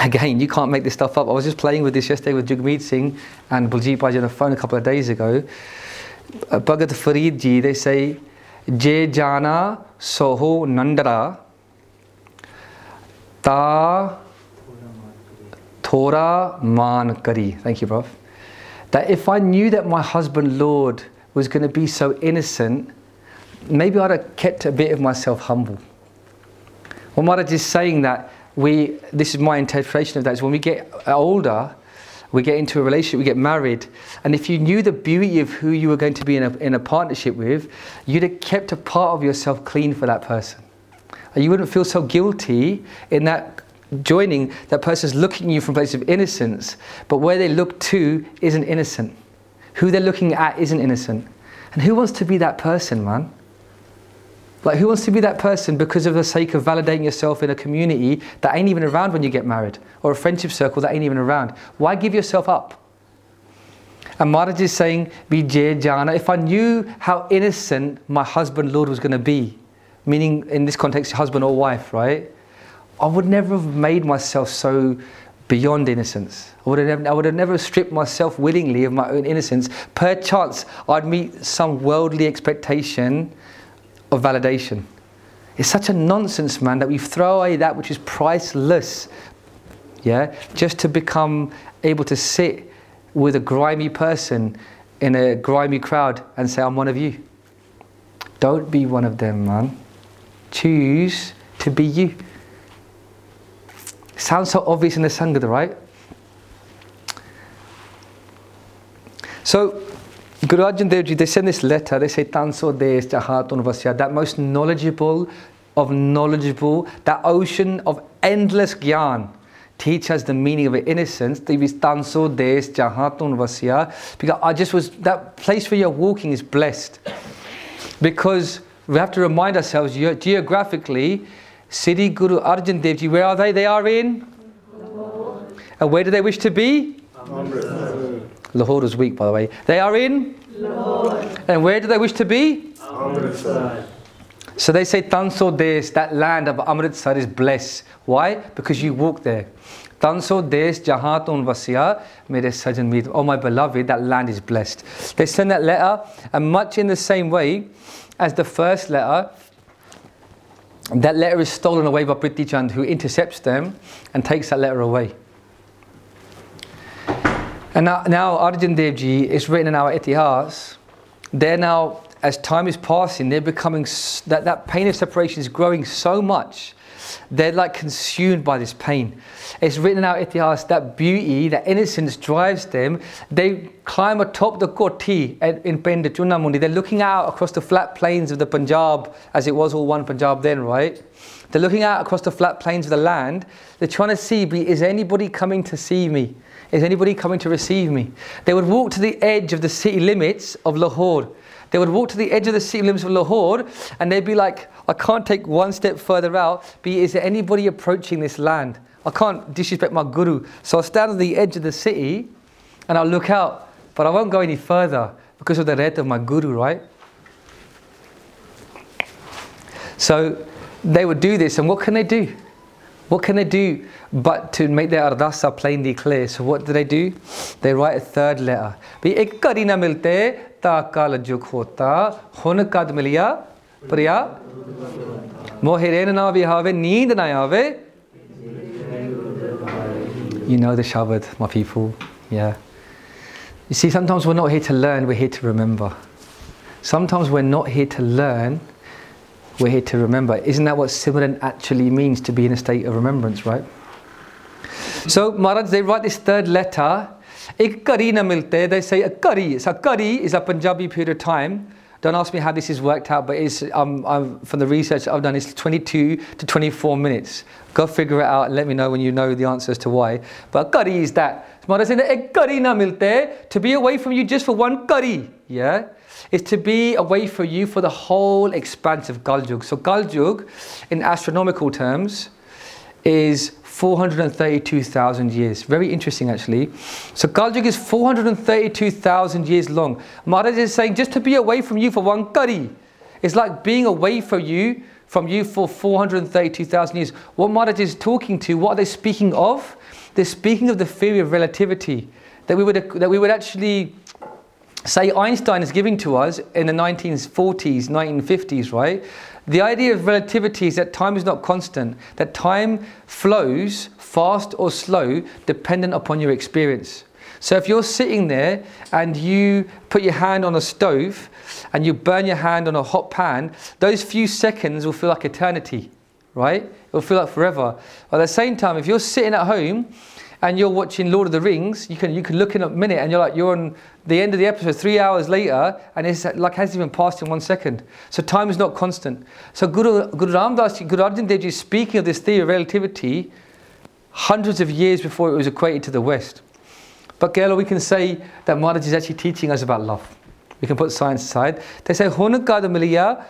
again, you can't make this stuff up. I was just playing with this yesterday with Jagmeet Singh and Baljeet Baji on the phone a couple of days ago. Bhagat Farid ji, they say, Je jana soho nandara ta thora man kari. Thank you, Prof. that if I knew that my husband, Lord, was going to be so innocent, maybe I'd have kept a bit of myself humble. What Maharaj is saying that we, this is my interpretation of that, is when we get older, we get into a relationship, we get married, and if you knew the beauty of who you were going to be in a, in a partnership with, you'd have kept a part of yourself clean for that person. And you wouldn't feel so guilty in that joining, that person's looking at you from a place of innocence, but where they look to isn't innocent. Who they're looking at isn't innocent. And who wants to be that person, man? Like, who wants to be that person because of the sake of validating yourself in a community that ain't even around when you get married, or a friendship circle that ain't even around? Why give yourself up? And Maharaj is saying, Vijay Jana, if I knew how innocent my husband, Lord, was going to be, meaning in this context, husband or wife, right? I would never have made myself so beyond innocence. I would, have, I would have never stripped myself willingly of my own innocence. Perchance, I'd meet some worldly expectation of validation. It's such a nonsense, man, that we throw away that which is priceless, yeah, just to become able to sit with a grimy person in a grimy crowd and say, I'm one of you. Don't be one of them, man. Choose to be you. Sounds so obvious in the Sangha, right? So, Guru Arjan Dev Ji, they send this letter, they say, Tanso Des Jahatun Vasya, that most knowledgeable of knowledgeable, that ocean of endless gyan. Teach us the meaning of innocence. Tanso Des Jahatun Vasya. Because I just was, that place where you're walking is blessed. Because we have to remind ourselves geographically, Sri Guru Arjan Dev Ji, where are they? They are in? And where do they wish to be? Amritsar. Lahore is weak, by the way. They are in? Lahore. And where do they wish to be? Amritsar. So they say Tanso Des, that land of Amritsar is blessed. Why? Because you walk there. Tanso Des Jahatun Vasya, Mere Sajan Meet. Oh my beloved, that land is blessed. They send that letter, and much in the same way as the first letter, that letter is stolen away by Prithi Chand, who intercepts them and takes that letter away. And now, now Arjan Dev Ji is written in our Itihas. They're now, as time is passing, they're becoming, that, that pain of separation is growing so much. They're like consumed by this pain. It's written in our Itihas that beauty, that innocence drives them. They climb atop the Koti in Penda Chuna Mandi. They're looking out across the flat plains of the Punjab, as it was all one Punjab then, right? They're looking out across the flat plains of the land. They're trying to see, is anybody coming to see me? Is anybody coming to receive me? They would walk to the edge of the city limits of Lahore. They would walk to the edge of the city limits of Lahore and they'd be like, I can't take one step further out. Be is there anybody approaching this land? I can't disrespect my guru. So I'll stand on the edge of the city and I'll look out, but I won't go any further because of the red of my guru, right? So they would do this, and what can they do? What can they do but to make their ardasa plainly clear? So what do they do? They write a third letter. भी एक milte ta मिलते ताका लज्जुक होता हुन कद मिलिया na मोहिरेन ना विहावे नींद You know the Shabad, my people. Yeah. You see, sometimes we're not here to learn, we're here to remember. Sometimes we're not here to learn, we're here to remember. Isn't that what Simran actually means to be in a state of remembrance, right? So Maharaj, they write this third letter. Ik kari na milte. They say a kari. So kari is a Punjabi period of time. Don't ask me how this is worked out, but it's um, um, from the research I've done, it's 22 to 24 minutes. Go figure it out and let me know when you know the answers to why. But kari is that. Maharaj saying ek kari na milte. To be away from you just for one kari. Yeah is to be away from you for the whole expanse of Kaljug. So Kaljug, in astronomical terms, is 432,000 years. Very interesting, actually. So Kaljug is 432,000 years long. Maharaj is saying just to be away from you for one kari. It's like being away from you from you for 432,000 years. What Maharaj is talking to, what are they speaking of? They're speaking of the theory of relativity. That we would, that we would actually say Einstein is giving to us in the 1940s, 1950s, right? The idea of relativity is that time is not constant, that time flows fast or slow dependent upon your experience. So if you're sitting there and you put your hand on a stove and you burn your hand on a hot pan, those few seconds will feel like eternity, right? It'll feel like forever. But at the same time, if you're sitting at home and you're watching Lord of the Rings, you can you can look in a minute and you're like you're on the end of the episode three hours later, and it's like hasn't even passed in one second. So time is not constant. So Guru Guru Ramdas, Guru Arjan Dev is speaking of this theory of relativity hundreds of years before it was equated to the West. But Gelo, we can say that Maharaj is actually teaching us about love. We can put science aside. They say, Hunakad Miliya,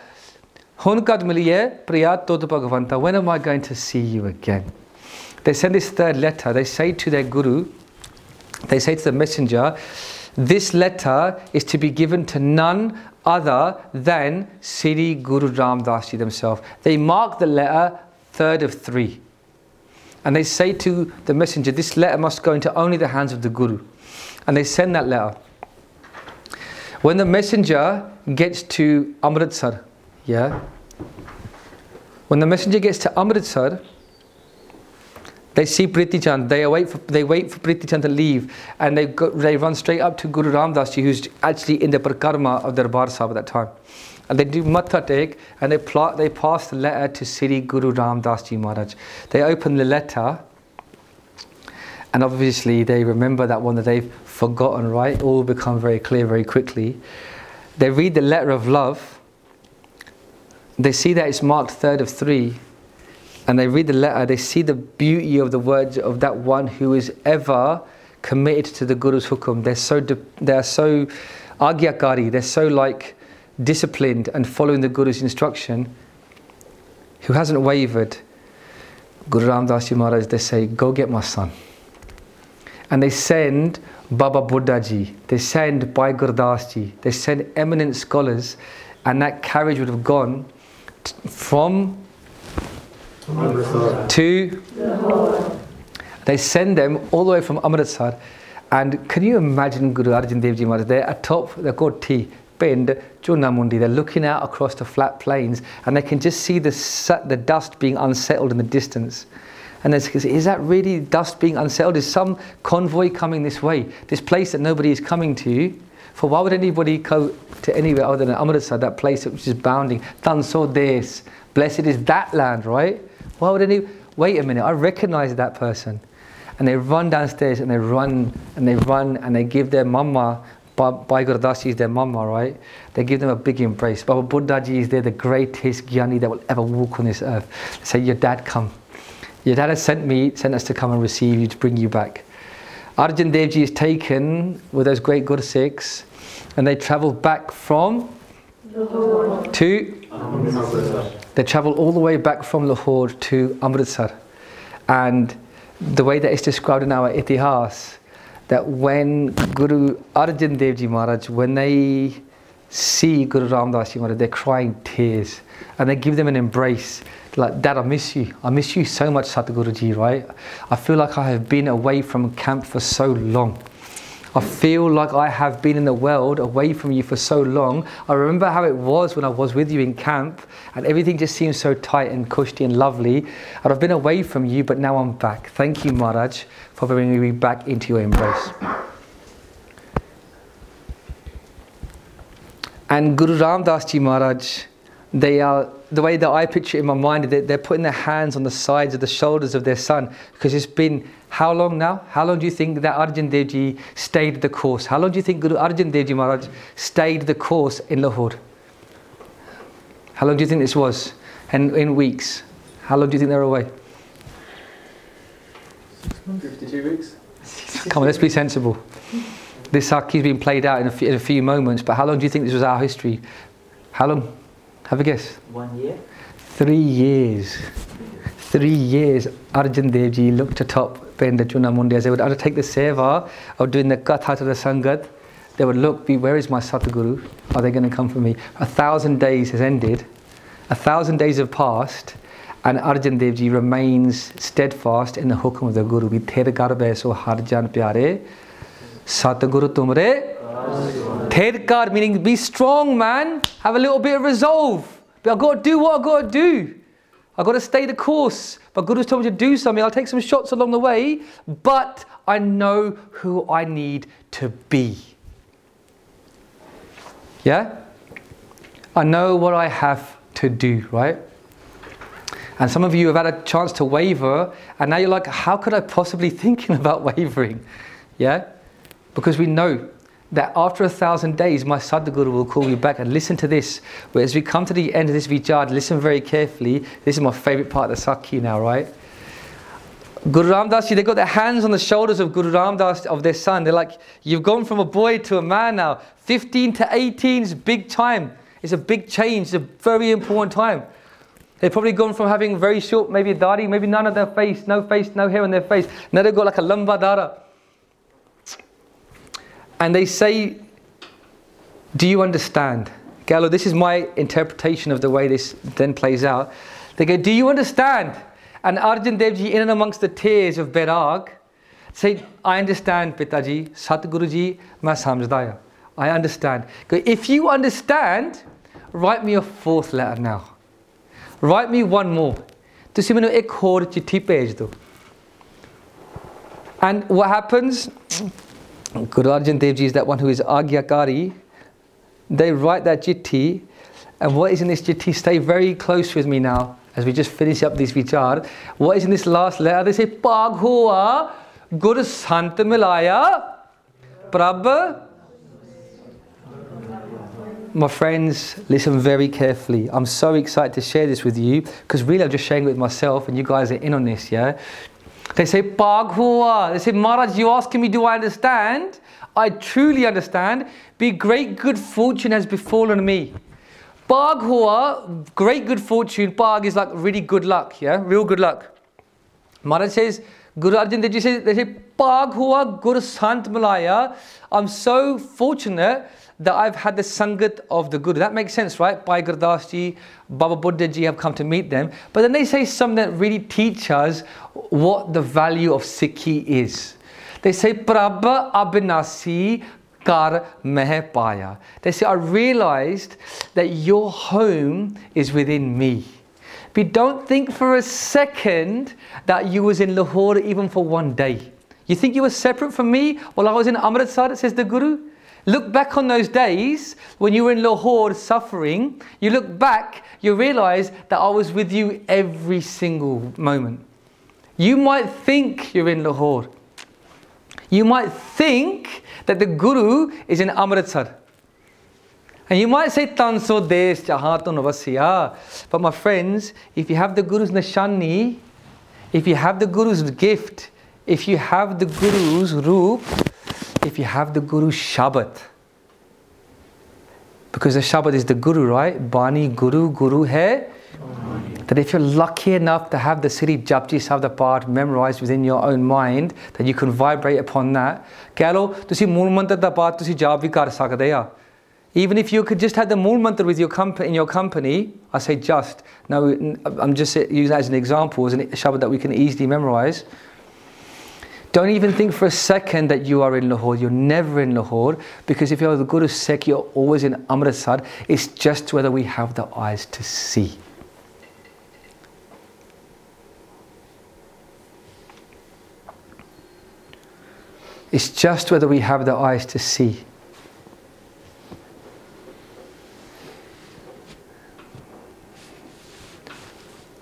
Miliya, Priyat when am I going to see you again? They send this third letter. They say to their guru, they say to the messenger, this letter is to be given to none other than Sri Guru Ram themselves. They mark the letter third of three. And they say to the messenger, this letter must go into only the hands of the Guru. And they send that letter. When the messenger gets to Amritsar, yeah, when the messenger gets to Amritsar, they see Prithi Chand, they wait for, they wait for Prithi Chand to leave, and they, go, they run straight up to Guru Ramdas Ji, who's actually in the Parkarma of Darbar Sahib at that time. And they do Matha and they, pl- they pass the letter to Sri Guru Ramdas Ji Maharaj. They open the letter, and obviously they remember that one that they've forgotten, right? All become very clear very quickly. They read the letter of love, they see that it's marked third of three, and they read the letter, they see the beauty of the words of that one who is ever committed to the Guru's hukum. They're so, they're so agyakari, they're so like disciplined and following the Guru's instruction, who hasn't wavered. Guru Ramdas Maharaj, they say, go get my son. And they send Baba Buddha Ji, they send Bhai Gurdas Ji, they send eminent scholars, and that carriage would have gone t- from to they send them all the way from Amritsar. And can you imagine Guru Arjan Dev Ji Maharaj? They're atop the Koti Pind Chuna Mandi they're looking out across the flat plains and they can just see the, the dust being unsettled in the distance. And they say, is that really dust being unsettled? Is some convoy coming this way? This place that nobody is coming to? For why would anybody go to anywhere other than Amritsar that place which is bounding? Tanso Des blessed is that land right why would any? Wait a minute, I recognize that person. And they run downstairs and they run and they run and they give their mama, Bhai Gurdas is their mama, right? They give them a big embrace. Baba Buddha Ji is there, the greatest Gyani that will ever walk on this earth. They say, Your dad come. Your dad has sent me, sent us to come and receive you, to bring you back. Arjan Devji is taken with those great Guru Sikhs and they travel back from to they travel all the way back from Lahore to Amritsar. And the way that it's described in our itihas, that when Guru Arjan Dev Ji Maharaj, when they see Guru Ramdas Ji Maharaj, they're crying tears and they give them an embrace. Like, Dad, I miss you. I miss you so much, Satguru Ji, right? I feel like I have been away from camp for so long. I feel like I have been in the world away from you for so long. I remember how it was when I was with you in camp, and everything just seemed so tight and cushy and lovely. And I've been away from you, but now I'm back. Thank you, Maharaj, for bringing me back into your embrace. And Guru Ram Das Ji Maharaj, they are the way that I picture it in my mind, they're putting their hands on the sides of the shoulders of their son because it's been how long now? How long do you think that Arjan Dev Ji stayed the course? How long do you think Guru Arjan Dev Ji Maharaj stayed the course in Lahore? How long do you think this was? And in weeks? How long do you think they were away? 52 weeks. Come on, let's be sensible. This is being played out in a, few, in a few moments, but how long do you think this was our history? How long? Have a guess. One year? Three years. Three years, Arjan Dev Ji looked atop Penda Chuna Mandi as they would undertake the seva of doing the katha to the Sangat. They would look, be, where is my Satguru? Are they going to come for me? A thousand days has ended. A thousand days have passed. And Arjan Dev Ji remains steadfast in the hukum of the Guru. We ther garbe so harjan pyare. Satguru tumre Tedkar meaning be strong, man. Have a little bit of resolve. But I've got to do what I've got to do. I've got to stay the course. My Guru's told me to do something. I'll take some shots along the way, but I know who I need to be. Yeah? I know what I have to do, right? And some of you have had a chance to waver, and now you're like, how could I possibly thinking about wavering? Yeah? Because we know that after a thousand days, my Sadhguru will call you back and listen to this. But as we come to the end of this vichar, listen very carefully. This is my favorite part of the Sakhi now, right? Guru Ram Das, they got their hands on the shoulders of Guru Ram Das, of their son. They're like, you've gone from a boy to a man now. 15 to 18 is big time. It's a big change. It's a very important time. They've probably gone from having very short, maybe a dari, maybe none of their face, no face, no hair on their face. Now they've got like a lamba dara and they say, Do you understand? Gallo, this is my interpretation of the way this then plays out. They go, Do you understand? And Arjan Devji, in and amongst the tears of Bairag, say, I understand, Pitaji, Satguruji, ma samjhdaya. I understand. Go, if you understand, write me a fourth letter now. Write me one more. And what happens? Guru Arjan Dev Ji is that one who is Agyakari. They write that chitti, and what is in this chitti? Stay very close with me now as we just finish up this vichar. What is in this last letter? They say, Pag hua Guru Sant Milaya. My friends, listen very carefully. I'm so excited to share this with you because really I'm just sharing it with myself and you guys are in on this, yeah? They say, Pag hua. They say, Maharaj, you asking me, do I understand? I truly understand. Be great good fortune has befallen me. Pag hua, great good fortune. Pag is like really good luck, yeah? Real good luck. Maharaj says, Guru Arjan Dev Ji say, they say, Pag hua Guru Sant Malaya. I'm so fortunate that I've had the Sangat of the Guru. That makes sense, right? Bhai Gurdas Ji, Baba Buddha Ji have come to meet them. But then they say something that really teach us what the value of Sikhi is. They say, Prabha Abhinasi Kar Meh Paya. They say, I realized that your home is within me. But don't think for a second that you was in Lahore even for one day. You think you were separate from me while I was in Amritsar, says the Guru? Look back on those days when you were in Lahore suffering. You look back, you realize that I was with you every single moment. You might think you're in Lahore. You might think that the Guru is in Amritsar. And you might say, Tanso Des Chahato Navasya. But my friends, if you have the Guru's Nishani, if you have the Guru's gift, if you have the Guru's Roop, if you have the Guru Shabad. Because the Shabad is the Guru, right? Bani Guru, Guru hai. That if you're lucky enough to have the city Japji Sahib the part memorized within your own mind, that you can vibrate upon that. ਕਹਿ ਲਓ ਤੁਸੀਂ ਮੂਲ part to see ਤੁਸੀਂ ਜਾਪ ਵੀ even if you could just have the Mool Mantra with your company, in your company, I say just. Now, I'm just using that as an example, as a Shabad that we can easily memorize. Don't even think for a second that you are in Lahore. You're never in Lahore because if you're the Guru Sikh, you're always in Amritsar. It's just whether we have the eyes to see. It's just whether we have the eyes to see.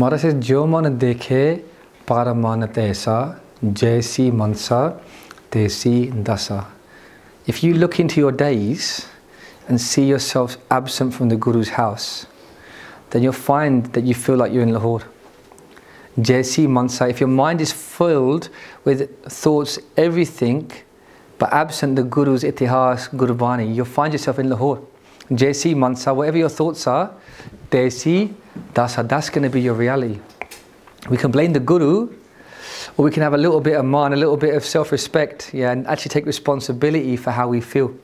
Says, Jo man dekhe paramanat aisa, jaisi mansa, tesi dasa. If you look into your days and see yourself absent from the Guru's house, then you'll find that you feel like you're in Lahore. Jaisi mansa, if your mind is filled with thoughts, everything, but absent the Guru's itihas, Gurbani, you'll find yourself in Lahore. Jaisi mansa, whatever your thoughts are, desi dasa, that's going to be your reality. We can blame the Guru, or we can have a little bit of man, a little bit of self-respect, yeah, and actually take responsibility for how we feel.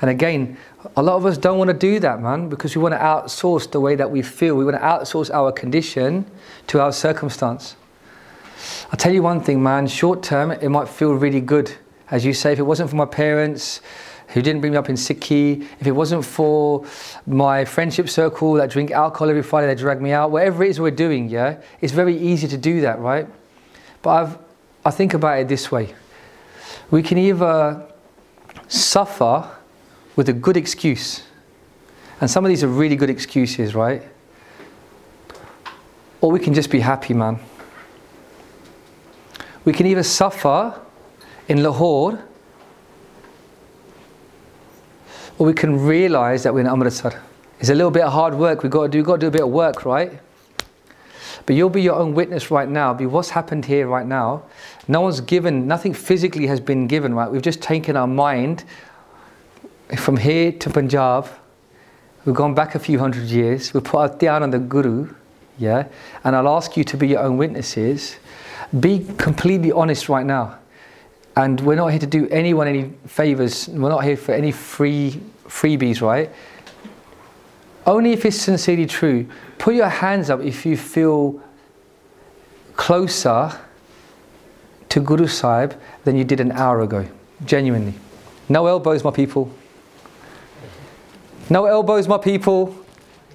And again, a lot of us don't want to do that, man, because we want to outsource the way that we feel. We want to outsource our condition to our circumstance. I'll tell you one thing, man, short term, it might feel really good. As you say, if it wasn't for my parents who didn't bring me up in Sikhi, if it wasn't for my friendship circle that drink alcohol every Friday, they drag me out, whatever it is we're doing, yeah, it's very easy to do that, right? But I've, I think about it this way we can either suffer with a good excuse, and some of these are really good excuses, right? Or we can just be happy, man. We can either suffer in Lahore, or we can realize that we're in Amritsar. It's a little bit of hard work. We've got to do, we've got to do a bit of work, right? But you'll be your own witness right now. Be what's happened here right now. No one's given, nothing physically has been given, right? We've just taken our mind from here to Punjab. We've gone back a few hundred years. We've put our dhyan on the Guru, yeah? And I'll ask you to be your own witnesses. Be completely honest right now. And we're not here to do anyone any favors. We're not here for any free freebies, right? Only if it's sincerely true. Put your hands up if you feel closer to Guru Sahib than you did an hour ago. Genuinely. No elbows, my people. No elbows, my people.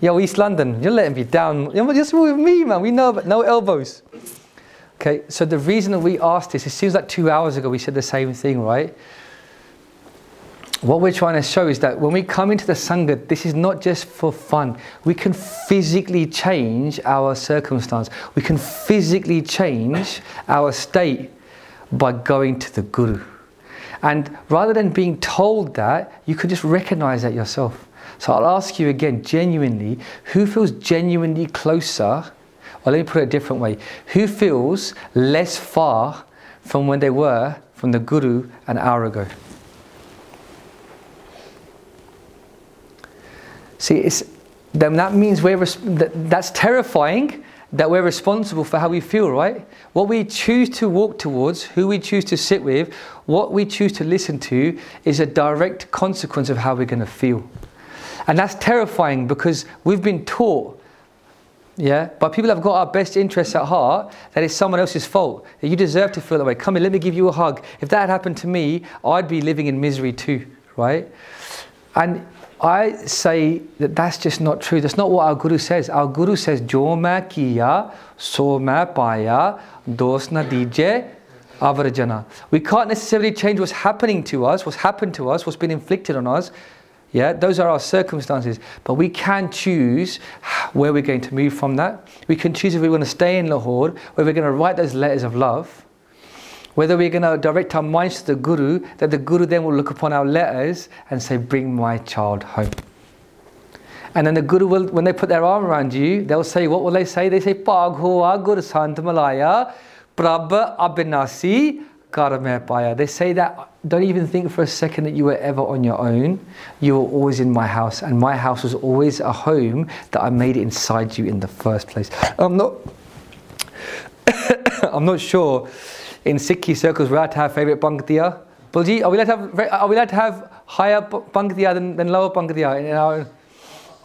Yo, East London, you're letting me down. You're just with me, man. We know, but no elbows. Okay, so the reason that we asked this, it seems like two hours ago we said the same thing, right? What we're trying to show is that when we come into the Sangha, this is not just for fun. We can physically change our circumstance. We can physically change our state by going to the Guru. And rather than being told that, you can just recognize that yourself. So I'll ask you again, genuinely, who feels genuinely closer? Or let me put it a different way. Who feels less far from when they were from the Guru an hour ago? See, it's, then that means we're that, that's terrifying that we're responsible for how we feel, right? What we choose to walk towards, who we choose to sit with, what we choose to listen to is a direct consequence of how we're going to feel. And that's terrifying because we've been taught, yeah, but people have got our best interests at heart that it's someone else's fault, that you deserve to feel that way. Come here, let me give you a hug. If that had happened to me, I'd be living in misery too, right? And I say that that's just not true. That's not what our Guru says. Our Guru says, Jo ma kiya, so ma paya, dos na dije, avarajana. We can't necessarily change what's happening to us, what's happened to us, what's been inflicted on us. Yeah, those are our circumstances. But we can choose where we're going to move from that. We can choose if we want to stay in Lahore, where we're going to write those letters of love, whether we're going to direct our minds to the Guru, that the Guru then will look upon our letters and say, Bring my child home. And then the Guru will, when they put their arm around you, they'll say, What will they say? They say, Pag hoa Guru Sant Malaya, Prab Abinasi Karame Paya. They say that, don't even think for a second that you were ever on your own. You were always in my house, and my house was always a home that I made inside you in the first place. I'm not, I'm not sure in Sikhi circles we're allowed to have favourite panktiya. Bulji, are we allowed to have, are we allowed to have higher panktiya than, than lower panktiya in our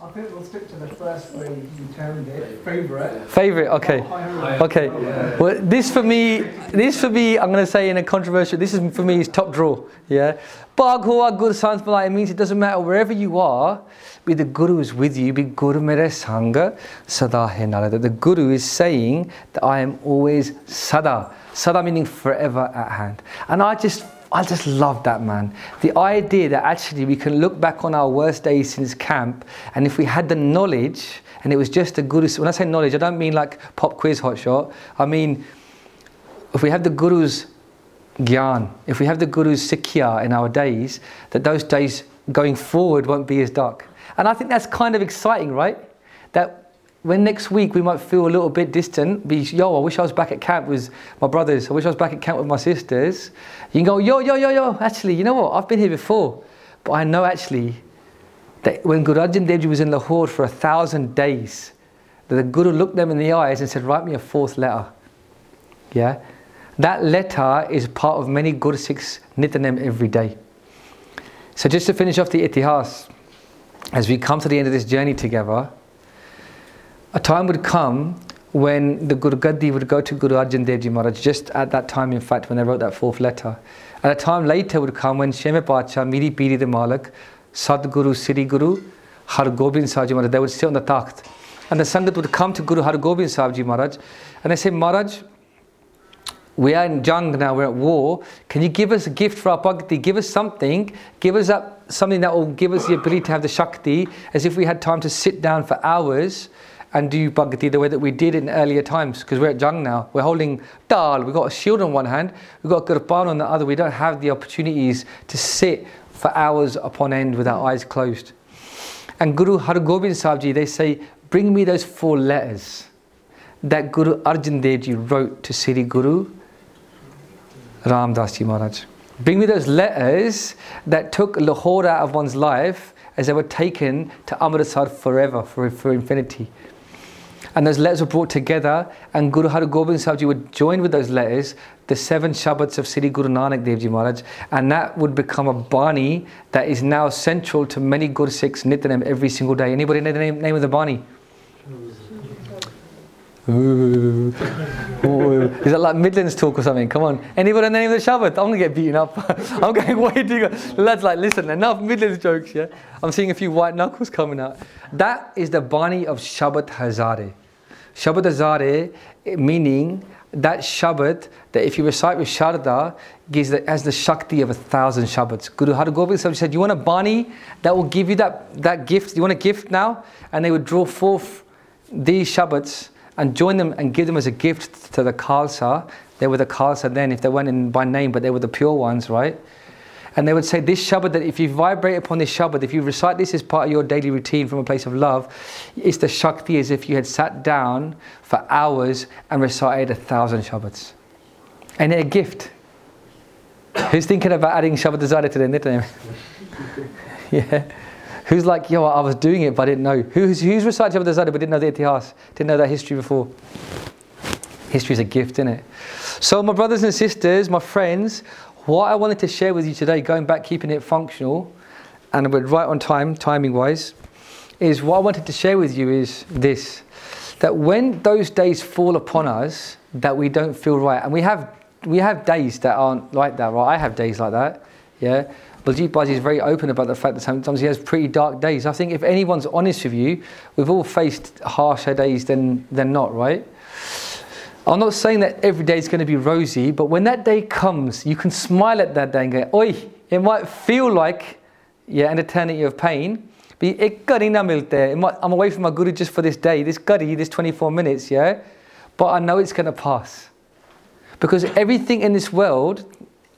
I think we'll stick to the first way you termed it, favourite. Favourite, okay. Oh, okay. Well, this for me, this for me, I'm going to say in a controversial, this is for me is top draw. Yeah. Bhag hoa good sans malai, it means it doesn't matter wherever you are, be the Guru is with you, be Guru mere sangha sada hai That the Guru is saying that I am always sada. Sada meaning forever at hand. And I just I just love that, man. The idea that actually we can look back on our worst days since camp, and if we had the knowledge, and it was just a guru. When I say knowledge, I don't mean like pop quiz hot shot. I mean, if we have the guru's gyan, if we have the guru's sikya in our days, that those days going forward won't be as dark. And I think that's kind of exciting, right? That when next week we might feel a little bit distant, be yo, I wish I was back at camp with my brothers, I wish I was back at camp with my sisters. You can go, yo, yo, yo, yo, actually, you know what? I've been here before. But I know actually that when Guru Arjan Dev Ji was in Lahore for a thousand days, that the Guru looked them in the eyes and said, Write me a fourth letter. Yeah? That letter is part of many Guru Sikhs Nityanem every day. So just to finish off the itihas, as we come to the end of this journey together, a time would come when the Guru Gaddi would go to Guru Arjan Dev Ji Maharaj, just at that time, in fact, when they wrote that fourth letter. And a time later would come when Sheme Pacha, Miri Piri the Malak, Sadguru, Siri Guru, Har Gobind Sahib Maharaj, they would sit on the takht. And the Sangat would come to Guru Har Gobind Sahib Ji Maharaj and they say, Maharaj, we are in jung now, we're at war. Can you give us a gift for our bhakti? Give us something. Give us up something that will give us the ability to have the shakti, as if we had time to sit down for hours and do bhakti the way that we did in earlier times. Because we're at jung now. We're holding dal. We've got a shield on one hand. We've got a kirpan on the other. We don't have the opportunities to sit for hours upon end with our eyes closed. And Guru Har Gobind Sahib Ji, they say, bring me those four letters that Guru Arjan Dev Ji wrote to Sri Guru Ram Das Ji Maharaj. Bring me those letters that took Lahore out of one's life as they were taken to Amritsar forever, for, for infinity. And those letters were brought together, and Guru Har Gobind Sahib Ji would join with those letters the seven Shabads of Sri Guru Nanak Dev Ji Maharaj, and that would become a Bani that is now central to many Guru Sikhs Nityanem every single day. Anybody know the name, name of the Bani? Ooh. Ooh. Is that like Midlands talk or something? Come on. Anybody in the name of the Shabad? I'm going to get beaten up. I'm going way too good. Lads, like, listen, enough Midlands jokes, yeah? I'm seeing a few white knuckles coming out. That is the Bani of Shabad Hazare. Shabad Hazare, eh, meaning that Shabad, that if you recite with Sharda, gives the, has the Shakti of a thousand Shabads. Guru Har Gobind said, You want a Bani that will give you that, that gift? You want a gift now? And they would draw forth these Shabads and join them and give them as a gift to the Khalsa. They were the Khalsa then, if they weren't in by name, but they were the pure ones, right? And they would say, This Shabad, that if you vibrate upon this Shabad, if you recite this as part of your daily routine from a place of love, it's the Shakti as if you had sat down for hours and recited a thousand Shabads. And a gift. Who's thinking about adding Shabad Azada to their nickname? yeah. Who's like, yo, I was doing it, but I didn't know. Who's, who's recited Shabad Azada but didn't know the itihas, didn't know that history before? History is a gift, isn't it? So, my brothers and sisters, my friends, what I wanted to share with you today, going back, keeping it functional, and we're right on time, timing wise, is what I wanted to share with you is this that when those days fall upon us that we don't feel right, and we have we have days that aren't like that, right? I have days like that, yeah. Baljeet Baji is very open about the fact that sometimes he has pretty dark days. I think if anyone's honest with you, we've all faced harsher days than than not, right? I'm not saying that every day is going to be rosy, but when that day comes, you can smile at that day and go, Oi, it might feel like yeah, an eternity of pain. But na milte. I'm away from my guru just for this day, this gadi, this 24 minutes, yeah? But I know it's going to pass. Because everything in this world,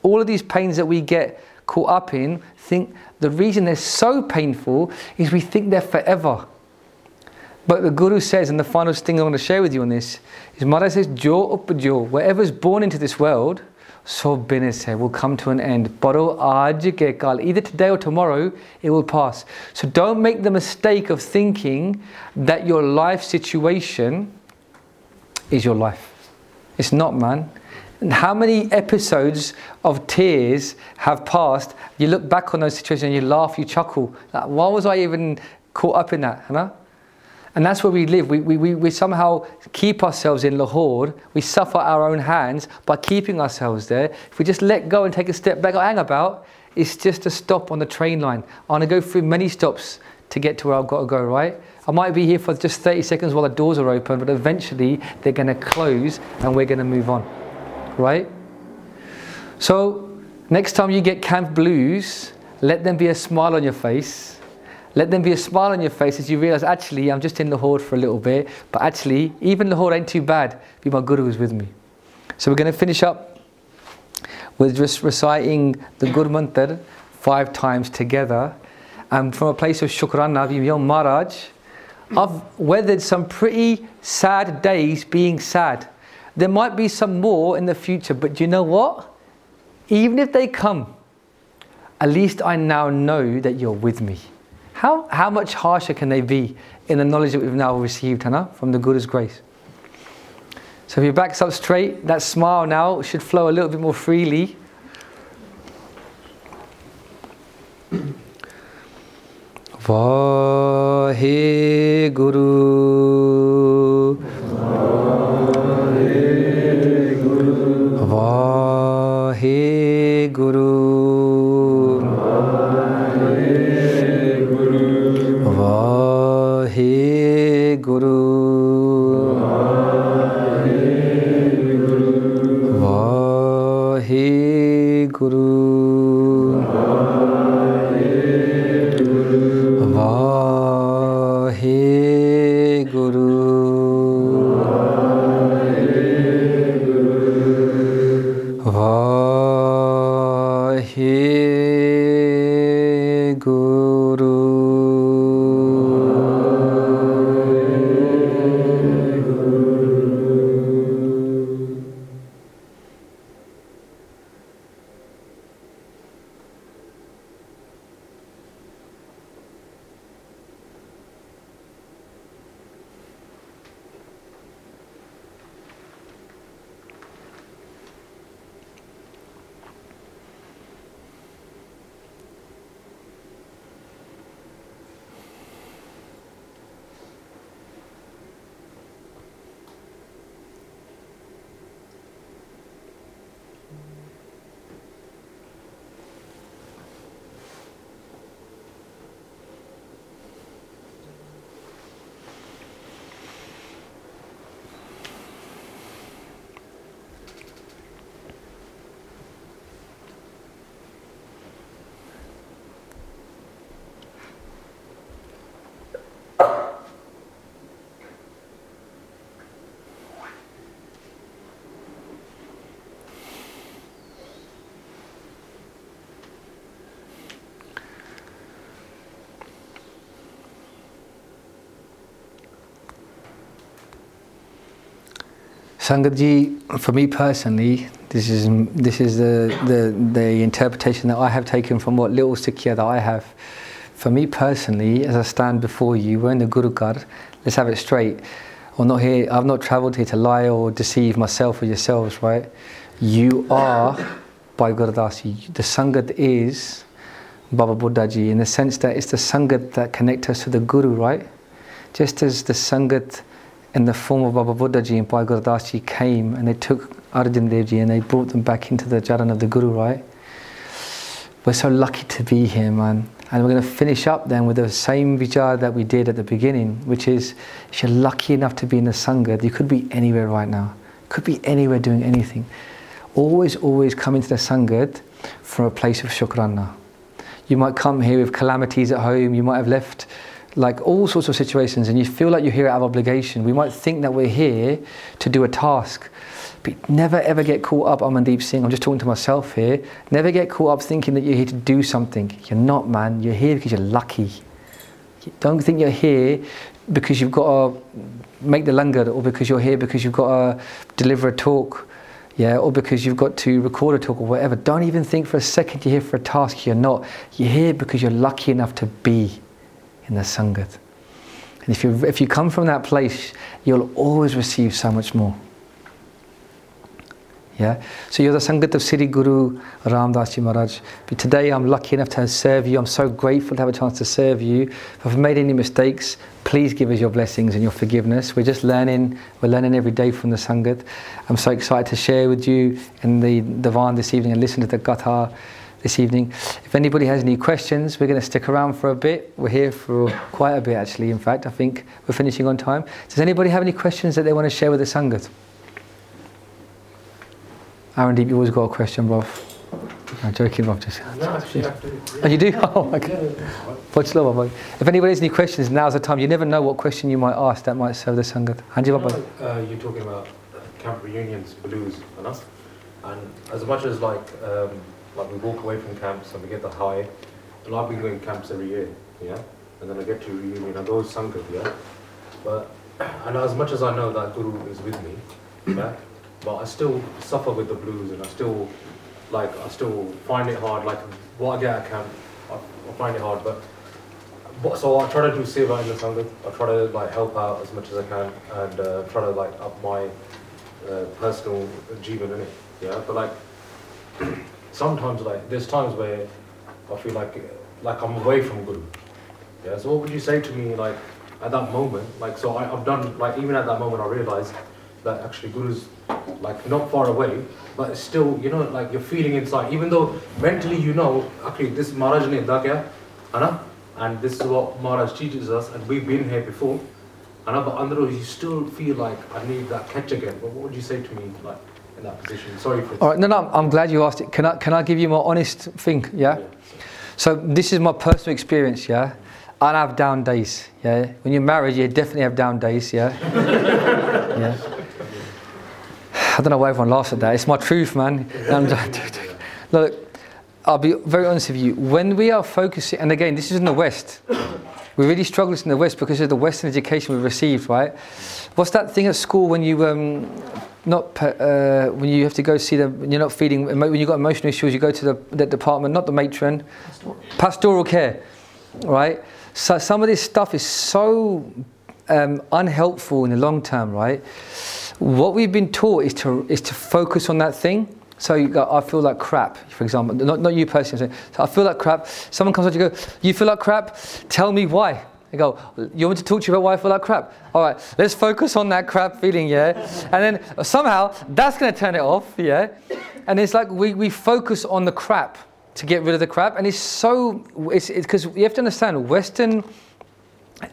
all of these pains that we get caught up in, think the reason they're so painful is we think they're forever. But the Guru says, and the final thing I want to share with you on this is Maharaj says, Jo upjo, is born into this world, so business will come to an end. Baro aaj ke kal, either today or tomorrow, it will pass. So don't make the mistake of thinking that your life situation is your life. It's not, man. And how many episodes of tears have passed? You look back on those situations and you laugh, you chuckle. Like, why was I even caught up in that? Huh? And that's where we live. We, we, we somehow keep ourselves in Lahore. We suffer our own hands by keeping ourselves there. If we just let go and take a step back, hang about, it's just a stop on the train line. I want to go through many stops to get to where I've got to go, right? I might be here for just 30 seconds while the doors are open, but eventually they're going to close and we're going to move on, right? So Next time you get camp blues, let them be a smile on your face. Let them be a smile on your face as you realize, actually, I'm just in Lahore for a little bit, but actually, even Lahore ain't too bad. Be my Guru is with me. So we're going to finish up with just reciting the Gur Mantar five times together. And from a place of Shukrana, Yom Maharaj, I've weathered some pretty sad days being sad. There might be some more in the future, but do you know what? Even if they come, at least I now know that you're with me. How, how much harsher can they be in the knowledge that we've now received, Hannah, from the Guru's grace? So if your back's up straight, that smile now should flow a little bit more freely. Guru. Sangatji, for me personally, this is this is the, the the interpretation that I have taken from what little sikya that I have. For me personally, as I stand before you, we're in the Guru Ghar. Let's have it straight. I'm not here. I've not travelled here to lie or deceive myself or yourselves, right? You are Bhai Gurdas Ji. The Sangat is Baba Buddhaji in the sense that it's the Sangat that connects us to the Guru, right? Just as the Sangat in the form of Baba Buddhaji and Bhai Gurdas Ji came and they took Arjan Devji and they brought them back into the Charan of the Guru, right? We're so lucky to be here, man. And we're going to finish up then with the same vichar that we did at the beginning, which is if you're lucky enough to be in the Sangha, you could be anywhere right now. Could be anywhere doing anything. Always, always come into the Sangha from a place of shukrana. You might come here with calamities at home, you might have left like all sorts of situations and you feel like you're here out of obligation. We might think that we're here to do a task, but never ever get caught up, Amandeep Singh, I'm just talking to myself here, never get caught up thinking that you're here to do something. You're not, man. You're here because you're lucky. Don't think you're here because you've got to make the langar or because you're here because you've got to deliver a talk. Yeah, or because you've got to record a talk or whatever. Don't even think for a second you're here for a task. You're not. You're here because you're lucky enough to be in the Sangat. And if you, if you come from that place, you'll always receive so much more. Yeah? So you're the Sangat of Sri Guru Ram Das Ji Maharaj. But today I'm lucky enough to serve you. I'm so grateful to have a chance to serve you. If I've made any mistakes, please give us your blessings and your forgiveness. We're just learning. We're learning every day from the Sangat. I'm so excited to share with you in the Divan this evening and listen to the Gatha this evening. If anybody has any questions, we're going to stick around for a bit. We're here for quite a bit, actually. In fact, I think we're finishing on time. Does anybody have any questions that they want to share with the Sangat? Aaron Deep, you always got a question, bro. I'm joking, Rob. Just. No, actually, I do. Oh, you do? Oh my God. Watch love, boy. If anybody has any questions, now's the time. You never know what question you might ask that might serve the Sangat. Hanji You Baba. know, uh, you're talking about uh, camp reunions, blues, and us. And as much as like, um, like we walk away from camps and we get the high, and I've been going camps every year, yeah? And then I get to reunion, I go to Sangat, yeah? But, and as much as I know that Guru is with me, yeah? But I still suffer with the blues and I still, like, I still find it hard, like, what I get at camp, I, I find it hard, but but, so I try to do seva in the Sangha. I try to like help out as much as I can and uh, try to like up my uh, personal achievement in it. Yeah, but like sometimes like there's times where I feel like like I'm away from Guru. Yeah, so what would you say to me like at that moment? Like so I, I've done like even at that moment I realized that actually Guru's like not far away, but still you know like you're feeling inside. Even though mentally you know actually this Maharaj ne kya, And this is what Maharaj teaches us, and we've been here before. And but under you still feel like I need that catch again. But what would you say to me like in that position? Sorry for All right, no, no, I'm glad you asked it. Can I, can I give you my honest thing? Yeah? So this is my personal experience, yeah? I have down days, yeah? When you're married, you definitely have down days, yeah? yeah? I don't know why everyone laughs at that. It's my truth, man. Look, I'll be very honest with you. When we are focusing, and again, this is in the West. We really struggle in the West because of the Western education we've received, right? What's that thing at school when you um, not uh, when you have to go see the when you're not feeding emo- when you've got emotional issues, you go to the, the department, not the matron, pastoral care, right? So some of this stuff is so um, unhelpful in the long term, right? What we've been taught is to is to focus on that thing. So you go, I feel like crap, for example. Not, not you personally. So I feel like crap. Someone comes up to you, go, you feel like crap? Tell me why. I go, you want to talk to you about why I feel like crap? All right, let's focus on that crap feeling, yeah? And then somehow that's going to turn it off, yeah? And it's like we, we focus on the crap to get rid of the crap. And it's so, it's because you have to understand, Western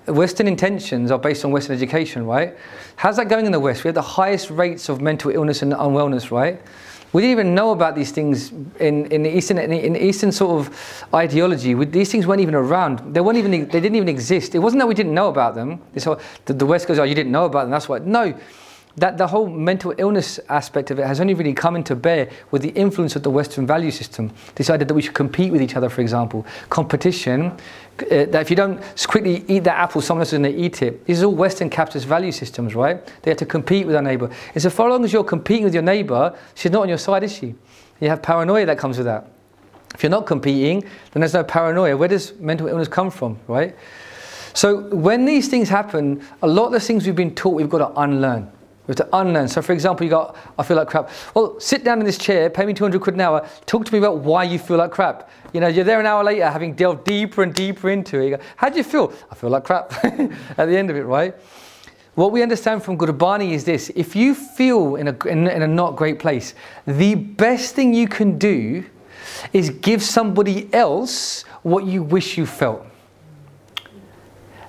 Western intentions are based on Western education, right? How's that going in the West? We have the highest rates of mental illness and unwellness, right? We didn't even know about these things in, in the Eastern in, in Eastern sort of ideology. We, these things weren't even around. They weren't even they didn't even exist. It wasn't that we didn't know about them. This whole, the, the West goes, oh, you didn't know about them. That's why. No, that the whole mental illness aspect of it has only really come into bear with the influence of the Western value system. Decided that we should compete with each other, for example. Competition, uh, that if you don't quickly eat that apple, someone else is going to eat it. These are all Western capitalist value systems, right? They have to compete with our neighbour. And so far as long as you're competing with your neighbour, she's not on your side, is she? You have paranoia that comes with that. If you're not competing, then there's no paranoia. Where does mental illness come from, right? So when these things happen, a lot of the things we've been taught, we've got to unlearn. We have to unlearn. So, for example, you got, I feel like crap. Well, sit down in this chair, pay me 200 quid an hour, talk to me about why you feel like crap. You know, you're there an hour later, having delved deeper and deeper into it. Go, How do you feel? I feel like crap at the end of it, right? What we understand from Gurbani is this if you feel in a, in, in a not great place, the best thing you can do is give somebody else what you wish you felt.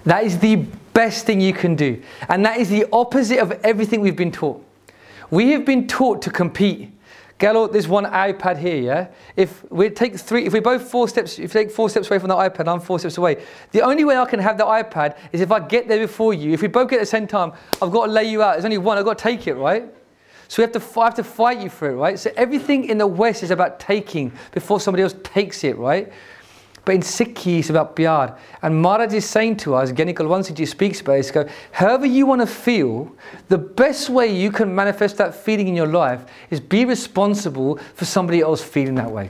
That is the best thing you can do. And that is the opposite of everything we've been taught. We have been taught to compete. Gallo, there's one iPad here, yeah? If we take three, if we both four steps, if you take four steps away from the iPad, I'm four steps away. The only way I can have the iPad is if I get there before you. If we both get at the same time, I've got to lay you out. There's only one, I've got to take it, right? So we have to, I have to fight you for it, right? So everything in the West is about taking before somebody else takes it, right? But in Sikhi, it's about pyar. And Maharaj is saying to us, Gani Kalwansiji speaks about it, is go, however you want to feel, the best way you can manifest that feeling in your life is be responsible for somebody else feeling that way.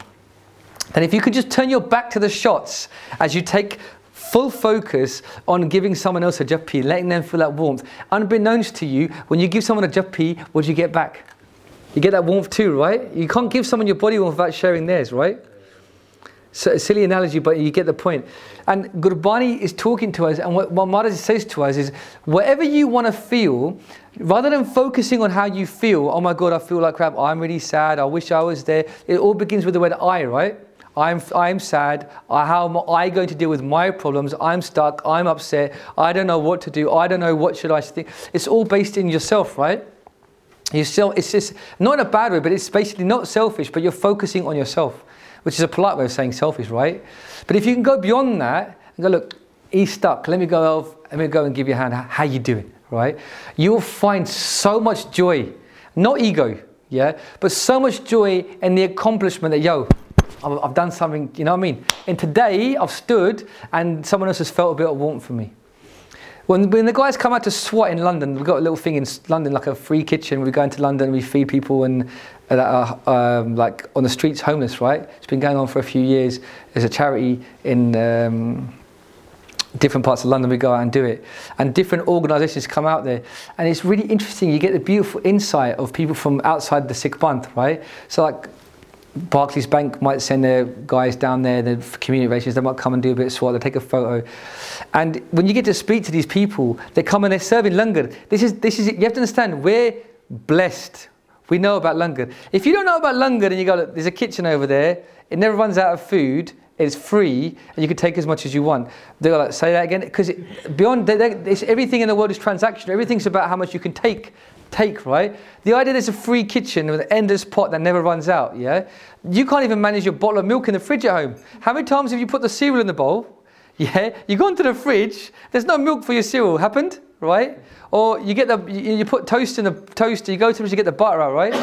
And if you could just turn your back to the shots as you take full focus on giving someone else a jappi, letting them feel that warmth. Unbeknownst to you, when you give someone a jappi, what do you get back? You get that warmth too, right? You can't give someone your body warmth without sharing theirs, right? Silly analogy, but you get the point. And Gurbani is talking to us, and what, what Maharaj says to us is whatever you want to feel, rather than focusing on how you feel, oh my God, I feel like crap, I'm really sad, I wish I was there. It all begins with the word I, right? I'm, I'm sad. How am I going to deal with my problems? I'm stuck. I'm upset. I don't know what to do. I don't know what should I think. It's all based in yourself, right? You still, it's just not in a bad way, but it's basically not selfish, but you're focusing on yourself. Which is a polite way of saying selfish, right? But if you can go beyond that and go, look, he's stuck. Let me go. Let me go and give you a hand. How you doing? Right? You'll find so much joy, not ego, yeah, but so much joy in the accomplishment that yo, I've done something. You know what I mean? And today I've stood and someone else has felt a bit of warmth for me. When, when the guys come out to SWAT in London, we've got a little thing in London, like a free kitchen. We go into London, we feed people and uh, um, like on the streets, homeless. Right? It's been going on for a few years. There's a charity in. Um, different parts of London, we go out and do it. And different organisations come out there. And it's really interesting. You get the beautiful insight of people from outside the Sikh Panth, right? So, like, Barclays Bank might send their guys down there, the community relations, they might come and do a bit of SWAT, they take a photo. And when you get to speak to these people, they come and they're serving langar. This is, this is, you have to understand, we're blessed. We know about langar. If you don't know about langar and you go, look, there's a kitchen over there, it never runs out of food, it's free, and you can take as much as you want. They're like, say that again, because beyond, they, they, everything in the world is transactional. Everything's about how much you can take take, right? The idea there's a free kitchen with an endless pot that never runs out, yeah? You can't even manage your bottle of milk in the fridge at home. How many times have you put the cereal in the bowl? Yeah, you go into the fridge, there's no milk for your cereal. Happened, right? Or you get the you, put toast in the toaster, you go to the fridge, you get the butter out, right?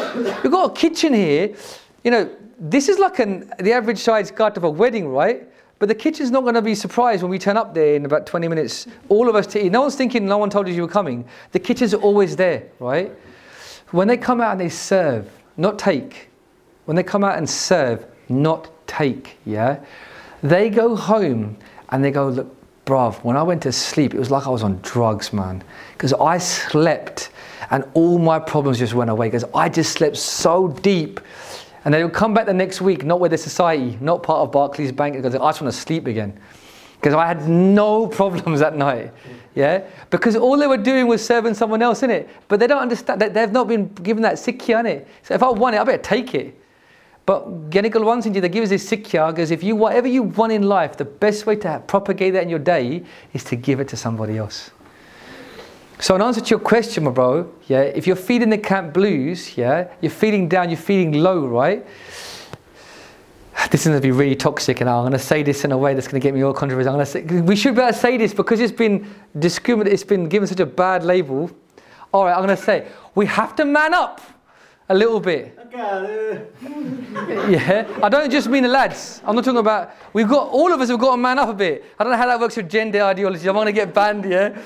We've got a kitchen here. You know, this is like an the average size gut of a wedding, right? But the kitchen's not going to be surprised when we turn up there in about 20 minutes, all of us to eat. No one's thinking, no one told you you were coming. The kitchen's always there, right? When they come out and they serve, not take. When they come out and serve, not take, yeah? They go home and they go, look, bruv, when I went to sleep, it was like I was on drugs, man. Because I slept and all my problems just went away because I just slept so deep and they would come back the next week, not with the society, not part of Barclays Bank, because I just want to sleep again. Because I had no problems that night. Yeah? Because all they were doing was serving someone else in it. But they don't understand that they've not been given that sikya in it. So if I want it, I better take it. But Gyanikal wants they give us this sikya because if you whatever you want in life, the best way to propagate that in your day is to give it to somebody else. So, in answer to your question, my bro, yeah, if you're feeling the camp blues, yeah, you're feeling down, you're feeling low, right? This is going to be really toxic, and I'm going to say this in a way that's going to get me all controversial. I'm going to say we should better say this because it's been discriminated, it's been given such a bad label. All right, I'm going to say we have to man up a little bit. yeah, I don't just mean the lads. I'm not talking about. We've got all of us have got to man up a bit. I don't know how that works with gender ideology. I'm going to get banned. Yeah.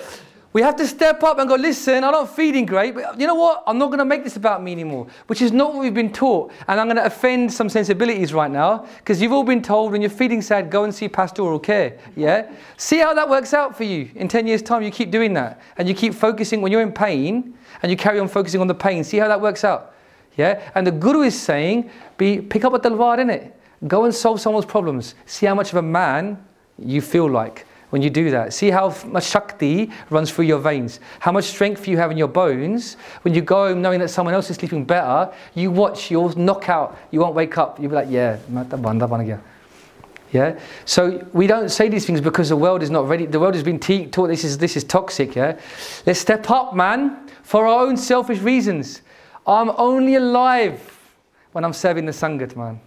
We have to step up and go, listen, I'm not feeling great, but you know what? I'm not going to make this about me anymore, which is not what we've been taught. And I'm going to offend some sensibilities right now because you've all been told when you're feeling sad, go and see pastoral care. Yeah? see how that works out for you. In 10 years' time, you keep doing that. And you keep focusing when you're in pain and you carry on focusing on the pain. See how that works out. Yeah? And the Guru is saying, be, pick up a talwar in it. Go and solve someone's problems. See how much of a man you feel like when you do that. See how much Shakti runs through your veins, how much strength you have in your bones. When you go home knowing that someone else is sleeping better, you watch, you'll knock out, you won't wake up. You'll be like, yeah, yeah. So we don't say these things because the world is not ready. The world has been te- taught this is this is toxic. Yeah. Let's step up, man, for our own selfish reasons. I'm only alive when I'm serving the sangat, man.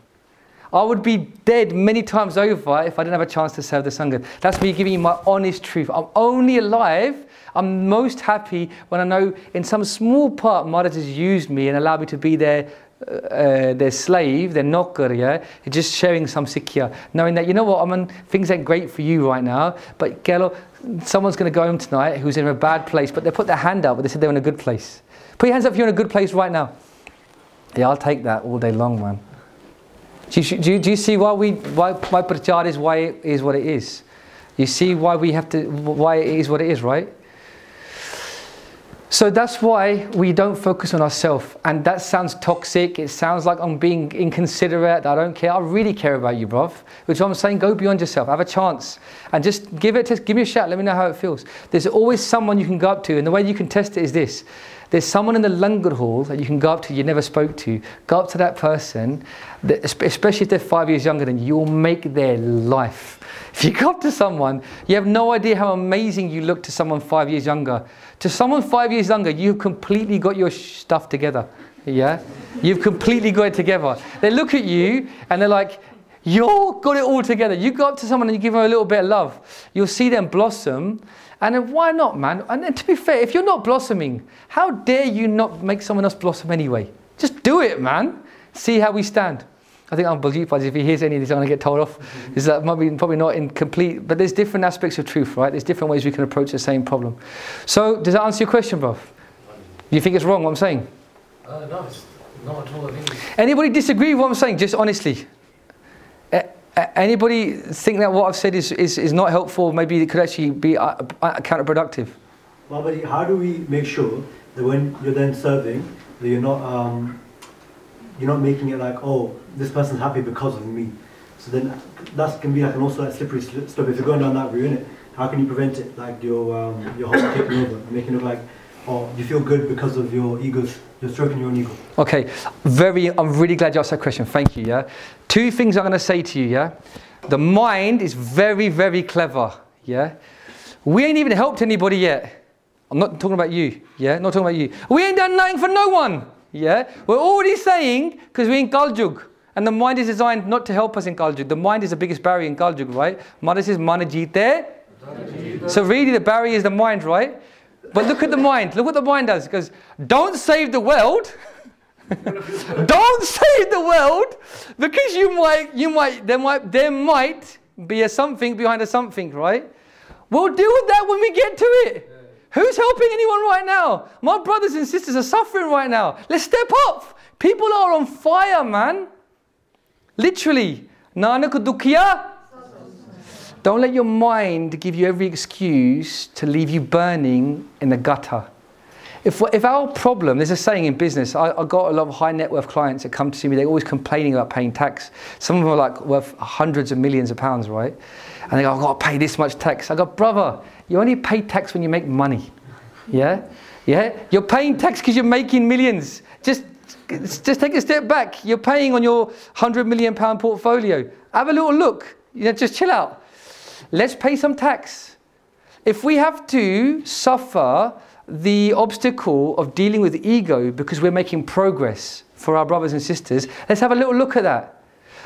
I would be dead many times over if I didn't have a chance to serve the Sangha. That's me giving you my honest truth. I'm only alive. I'm most happy when I know in some small part Maharaj has used me and allowed me to be their, uh, uh their slave, their knocker, yeah? Just sharing some sikya. Knowing that, you know what, I mean, things ain't great for you right now, but Gelo, someone's going to go home tonight who's in a bad place, but they put their hand up, but they said they're in a good place. Put your hands up if you're in a good place right now. Yeah, I'll take that all day long, man. Do you, do you, do you see why we why why prachar is why it is what it is? You see why we have to why it is what it is, right? So that's why we don't focus on ourselves. And that sounds toxic. It sounds like I'm being inconsiderate. I don't care. I really care about you, bruv. Which I'm saying, go beyond yourself. Have a chance. And just give it, to, give me a shout. Let me know how it feels. There's always someone you can go up to. And the way you can test it is this. There's someone in the langar hall that you can go up to you never spoke to. Go up to that person, especially if they're five years younger than you, you'll make their life. If you go up to someone, you have no idea how amazing you look to someone five years younger. To someone five years younger, you've completely got your stuff together. Yeah? You've completely got it together. They look at you and they're like, You're got it all together. You go up to someone and you give them a little bit of love. You'll see them blossom. And then why not, man? And then to be fair, if you're not blossoming, how dare you not make someone else blossom anyway? Just do it, man. See how we stand. I think unbelievable. If he hears any of this, I'm going to get told off. Is that might be probably not incomplete, but there's different aspects of truth, right? There's different ways we can approach the same problem. So, does that answer your question, bro? You think it's wrong what I'm saying? Uh, no, it's not at all. I think it's Anybody disagree with what I'm saying? Just honestly. Anybody think that what I've said is, is, is not helpful? Maybe it could actually be uh, uh, counterproductive. Well, how do we make sure that when you're then serving, that you're not um, you're not making it like, oh, this person's happy because of me. So then that can be like an also like slippery sl- slope. If you're going down that route? How can you prevent it? Like your um, your whole taking over, and making it look like, oh, you feel good because of your egos. You're stroking your own ego. Okay, very. I'm really glad you asked that question. Thank you. Yeah, two things I'm going to say to you. Yeah, the mind is very, very clever. Yeah, we ain't even helped anybody yet. I'm not talking about you. Yeah, not talking about you. We ain't done nothing for no one. Yeah, we're already saying because we're in Kaljug. And the mind is designed not to help us in Kaljug. The mind is the biggest barrier in Kaljug, right? Mother says, Mana jeete. So really the barrier is the mind, right? But look at the mind. Look what the mind does. It goes, don't save the world. don't save the world because you might, you might, there might, there might be a something behind a something, right? We'll deal with that when we get to it. Who's helping anyone right now? My brothers and sisters are suffering right now. Let's step up. People are on fire, man. Literally. Nanak. Don't let your mind give you every excuse to leave you burning in the gutter. If, if our problem, there's a saying in business, I, I got a lot of high net worth clients that come to see me, they're always complaining about paying tax. Some of them are like worth hundreds of millions of pounds, right? And they go, I've got to pay this much tax. I go, brother, you only pay tax when you make money. Yeah? Yeah? You're paying tax because you're making millions. Just, just take a step back. You're paying on your 100 million pound portfolio. Have a little look. You know, just chill out. Let's pay some tax. If we have to suffer the obstacle of dealing with ego because we're making progress for our brothers and sisters, let's have a little look at that.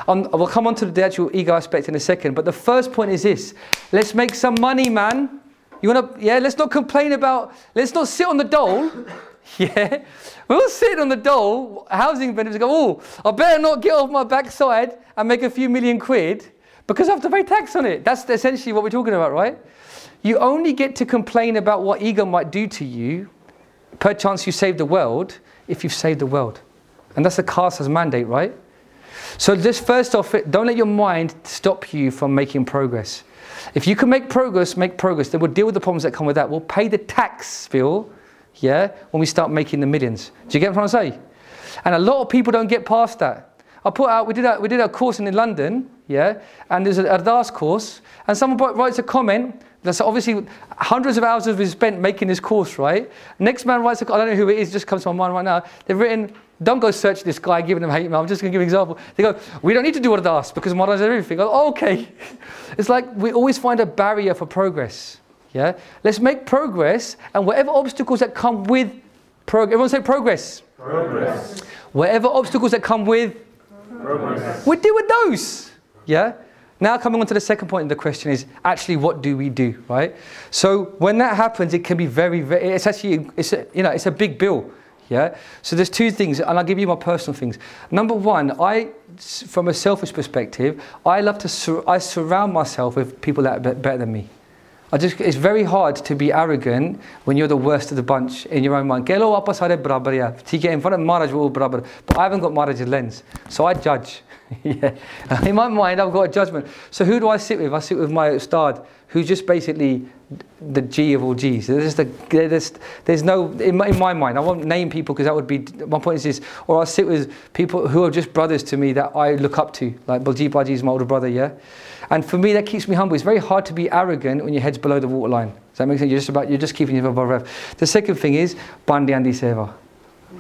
Um, we'll come on to the actual ego aspect in a second, but the first point is this let's make some money, man. You wanna, yeah, let's not complain about, let's not sit on the dole. Yeah, we'll sit on the dole, housing benefits, go, oh, I better not get off my backside and make a few million quid because I have to pay tax on it. That's essentially what we're talking about, right? You only get to complain about what ego might do to you, perchance you save the world, if you've saved the world. And that's the Khalsa's mandate, right? So just first off, don't let your mind stop you from making progress. If you can make progress, make progress. Then we'll deal with the problems that come with that. We'll pay the tax, bill, yeah, when we start making the millions. Do you get what I'm trying to say? And a lot of people don't get past that. I put out, we did a, we did a course in, London, yeah, and there's an Ardas course, and someone writes a comment. That's obviously hundreds of hours have been spent making this course, right? Next man writes a, I don't know who it is, just comes to my mind right now. They've written, don't go search this guy, giving him hate mail. I'm just going to give an example. They go, we don't need to do what Ardas because Maharaj everything. I go, oh, okay. It's like we always find a barrier for progress. Yeah? Let's make progress and whatever obstacles that come with progress. Everyone say progress. Progress. Whatever obstacles that come with Progress. we deal with those. Yeah? Now coming on to the second point of the question is actually what do we do, right? So when that happens, it can be very, very it's actually it's a, you know it's a big bill. Yeah. So there's two things, and I'll give you my personal things. Number one, I, from a selfish perspective, I love to sur- I surround myself with people that are better than me. I just, it's very hard to be arrogant when you're the worst of the bunch in your own mind. Ke lo wapas aare barabar ya. ठीक है, in front of Maharaj we're all barabar. But I haven't got Maharaj's lens. So I judge. yeah. In my mind, I've got a judgment. So who do I sit with? I sit with my ustad, who's just basically the G of all G's. There's, a, there's, there's no, in my, in my mind, I won't name people because that would be, my point is this, or I'll sit with people who are just brothers to me that I look up to, like Baljeet Baji is my older brother, yeah? And for me, that keeps me humble. It's very hard to be arrogant when your head's below the waterline. Does that make sense? You're just, about, you're just keeping yourself above rev. The second thing is Bandi Andi Seva.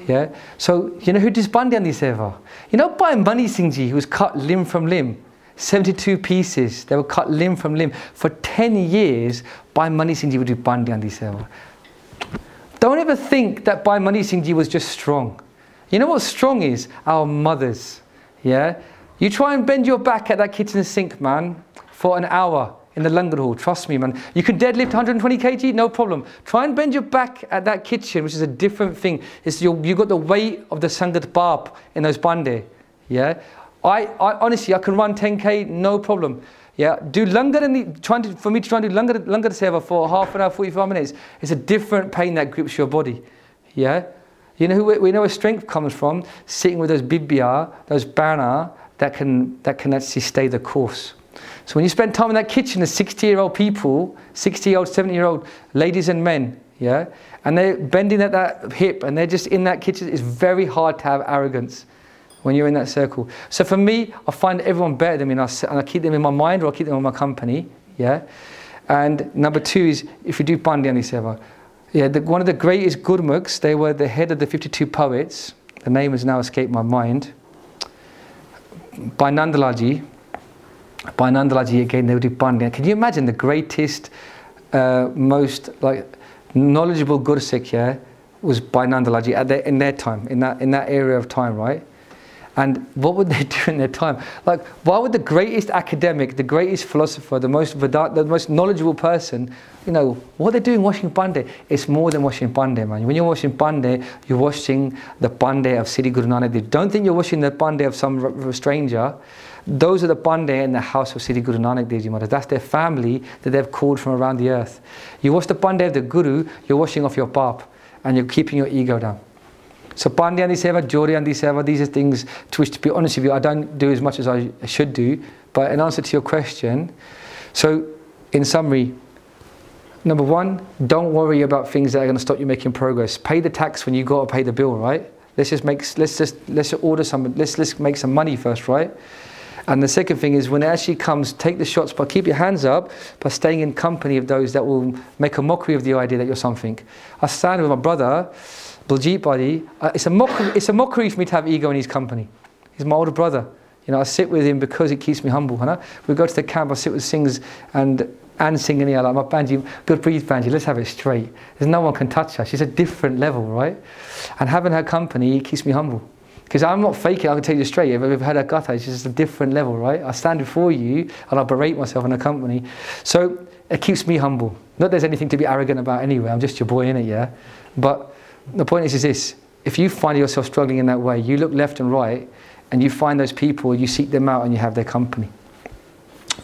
Yeah? So, you know who does Bandi Andi Seva? You know Bhai Mani Singh Ji, who was cut limb from limb? 72 pieces. They were cut limb from limb. For 10 years, Bhai Mani Singh Ji would do Bandi Andi Seva. Don't ever think that Bhai Mani Singh was just strong. You know what strong is? Our mothers. Yeah? You try and bend your back at that kitchen sink, man, for an hour in the Langar hall. Trust me, man. You can deadlift 120 kg, no problem. Try and bend your back at that kitchen, which is a different thing. It's your, you got the weight of the Sangat Bab in those bande. Yeah. I, I honestly, I can run 10k, no problem. Yeah, do longer than the trying to for me to try and do longer, langar seva for half an hour, 45 minutes. It's a different pain that grips your body. Yeah, you know who we know where strength comes from. Sitting with those bibia, those bana that can that can actually stay the course. So when you spend time in that kitchen, the 60 year old people, 60 year old, 70 year old ladies and men, yeah, and they're bending at that hip and they're just in that kitchen, it's very hard to have arrogance when you're in that circle. So for me, I find everyone better than me and I, and I keep them in my mind or I keep them in my company. Yeah. And number two is if you do Pandyani Seva. Yeah, the, one of the greatest Gurmukhs, they were the head of the 52 poets. The name has now escaped my mind. Bhai Nand Lal Ji. By Nandalaji again, they would do Pandyani. Can you imagine the greatest, uh, most like knowledgeable Gursikh, yeah, was Bhai Nand Lal Ji at their, in their time, in that, in that area of time, right? And what would they do in their time? Like, why would the greatest academic, the greatest philosopher, the most Vedant, the most knowledgeable person, you know, what they're doing washing pande? It's more than washing pande, man. When you're washing pande, you're washing the pande of Sri Guru Nanak Dev. Don't think you're washing the pande of some stranger. Those are the pande in the house of Sri Guru Nanak Dev Maharaj. That's their family that they've called from around the earth. You wash the pande of the Guru, you're washing off your pap and you're keeping your ego down. So Pandyani Seva, Joryandi Seva, these are things to which, to be honest with you, I don't do as much as I should do. But in answer to your question, so in summary, number one, don't worry about things that are going to stop you making progress. Pay the tax when you got to pay the bill, right? Let's just make, let's just, let's order some, let's, let's make some money first, right? And the second thing is when it actually comes, take the shots, but keep your hands up by staying in company of those that will make a mockery of the idea that you're something. I stand with my brother, Baljeet Badi, uh, it's, a mockery, it's a mockery for me to have ego in his company. He's my older brother. You know, I sit with him because it keeps me humble. You know? We go to the camp, I sit with Sings and and singing here like my Banji, good breathe Banji, let's have it straight. There's no one can touch her. She's a different level, right? And having her company keeps me humble. Because I'm not faking, I can tell you straight, if I've ever had a gutter, it's just a different level, right? I stand before you and I berate myself in a company. So it keeps me humble. Not there's anything to be arrogant about anyway, I'm just your boy in it, yeah? But the point is, is this if you find yourself struggling in that way, you look left and right and you find those people, you seek them out and you have their company.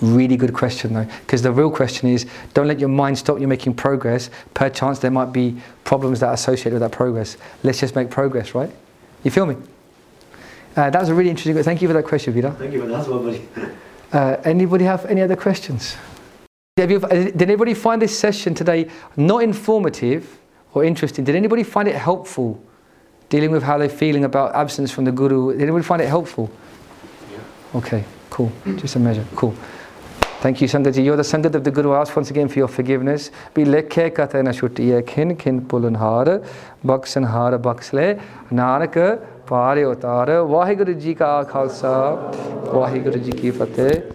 Really good question though, because the real question is don't let your mind stop you making progress. Perchance there might be problems that are associated with that progress. Let's just make progress, right? You feel me? Uh, that was a really interesting. Thank you for that question, Vida. Thank you for that one, buddy. Uh, anybody have any other questions? You, uh, did anybody find this session today not informative or interesting. Did anybody find it helpful dealing with how they're feeling about absence from the Guru? Did anybody find it helpful? Yeah. Okay, cool. Just a measure. Cool. Thank you, Sangat You're the Sangat of the Guru. I ask once again for your forgiveness. Be lekke kinn kinn kin kin baksan hara baksle nanaka pare otara. Waheguru Ji ka khalsa. Waheguru Ji ki fateh.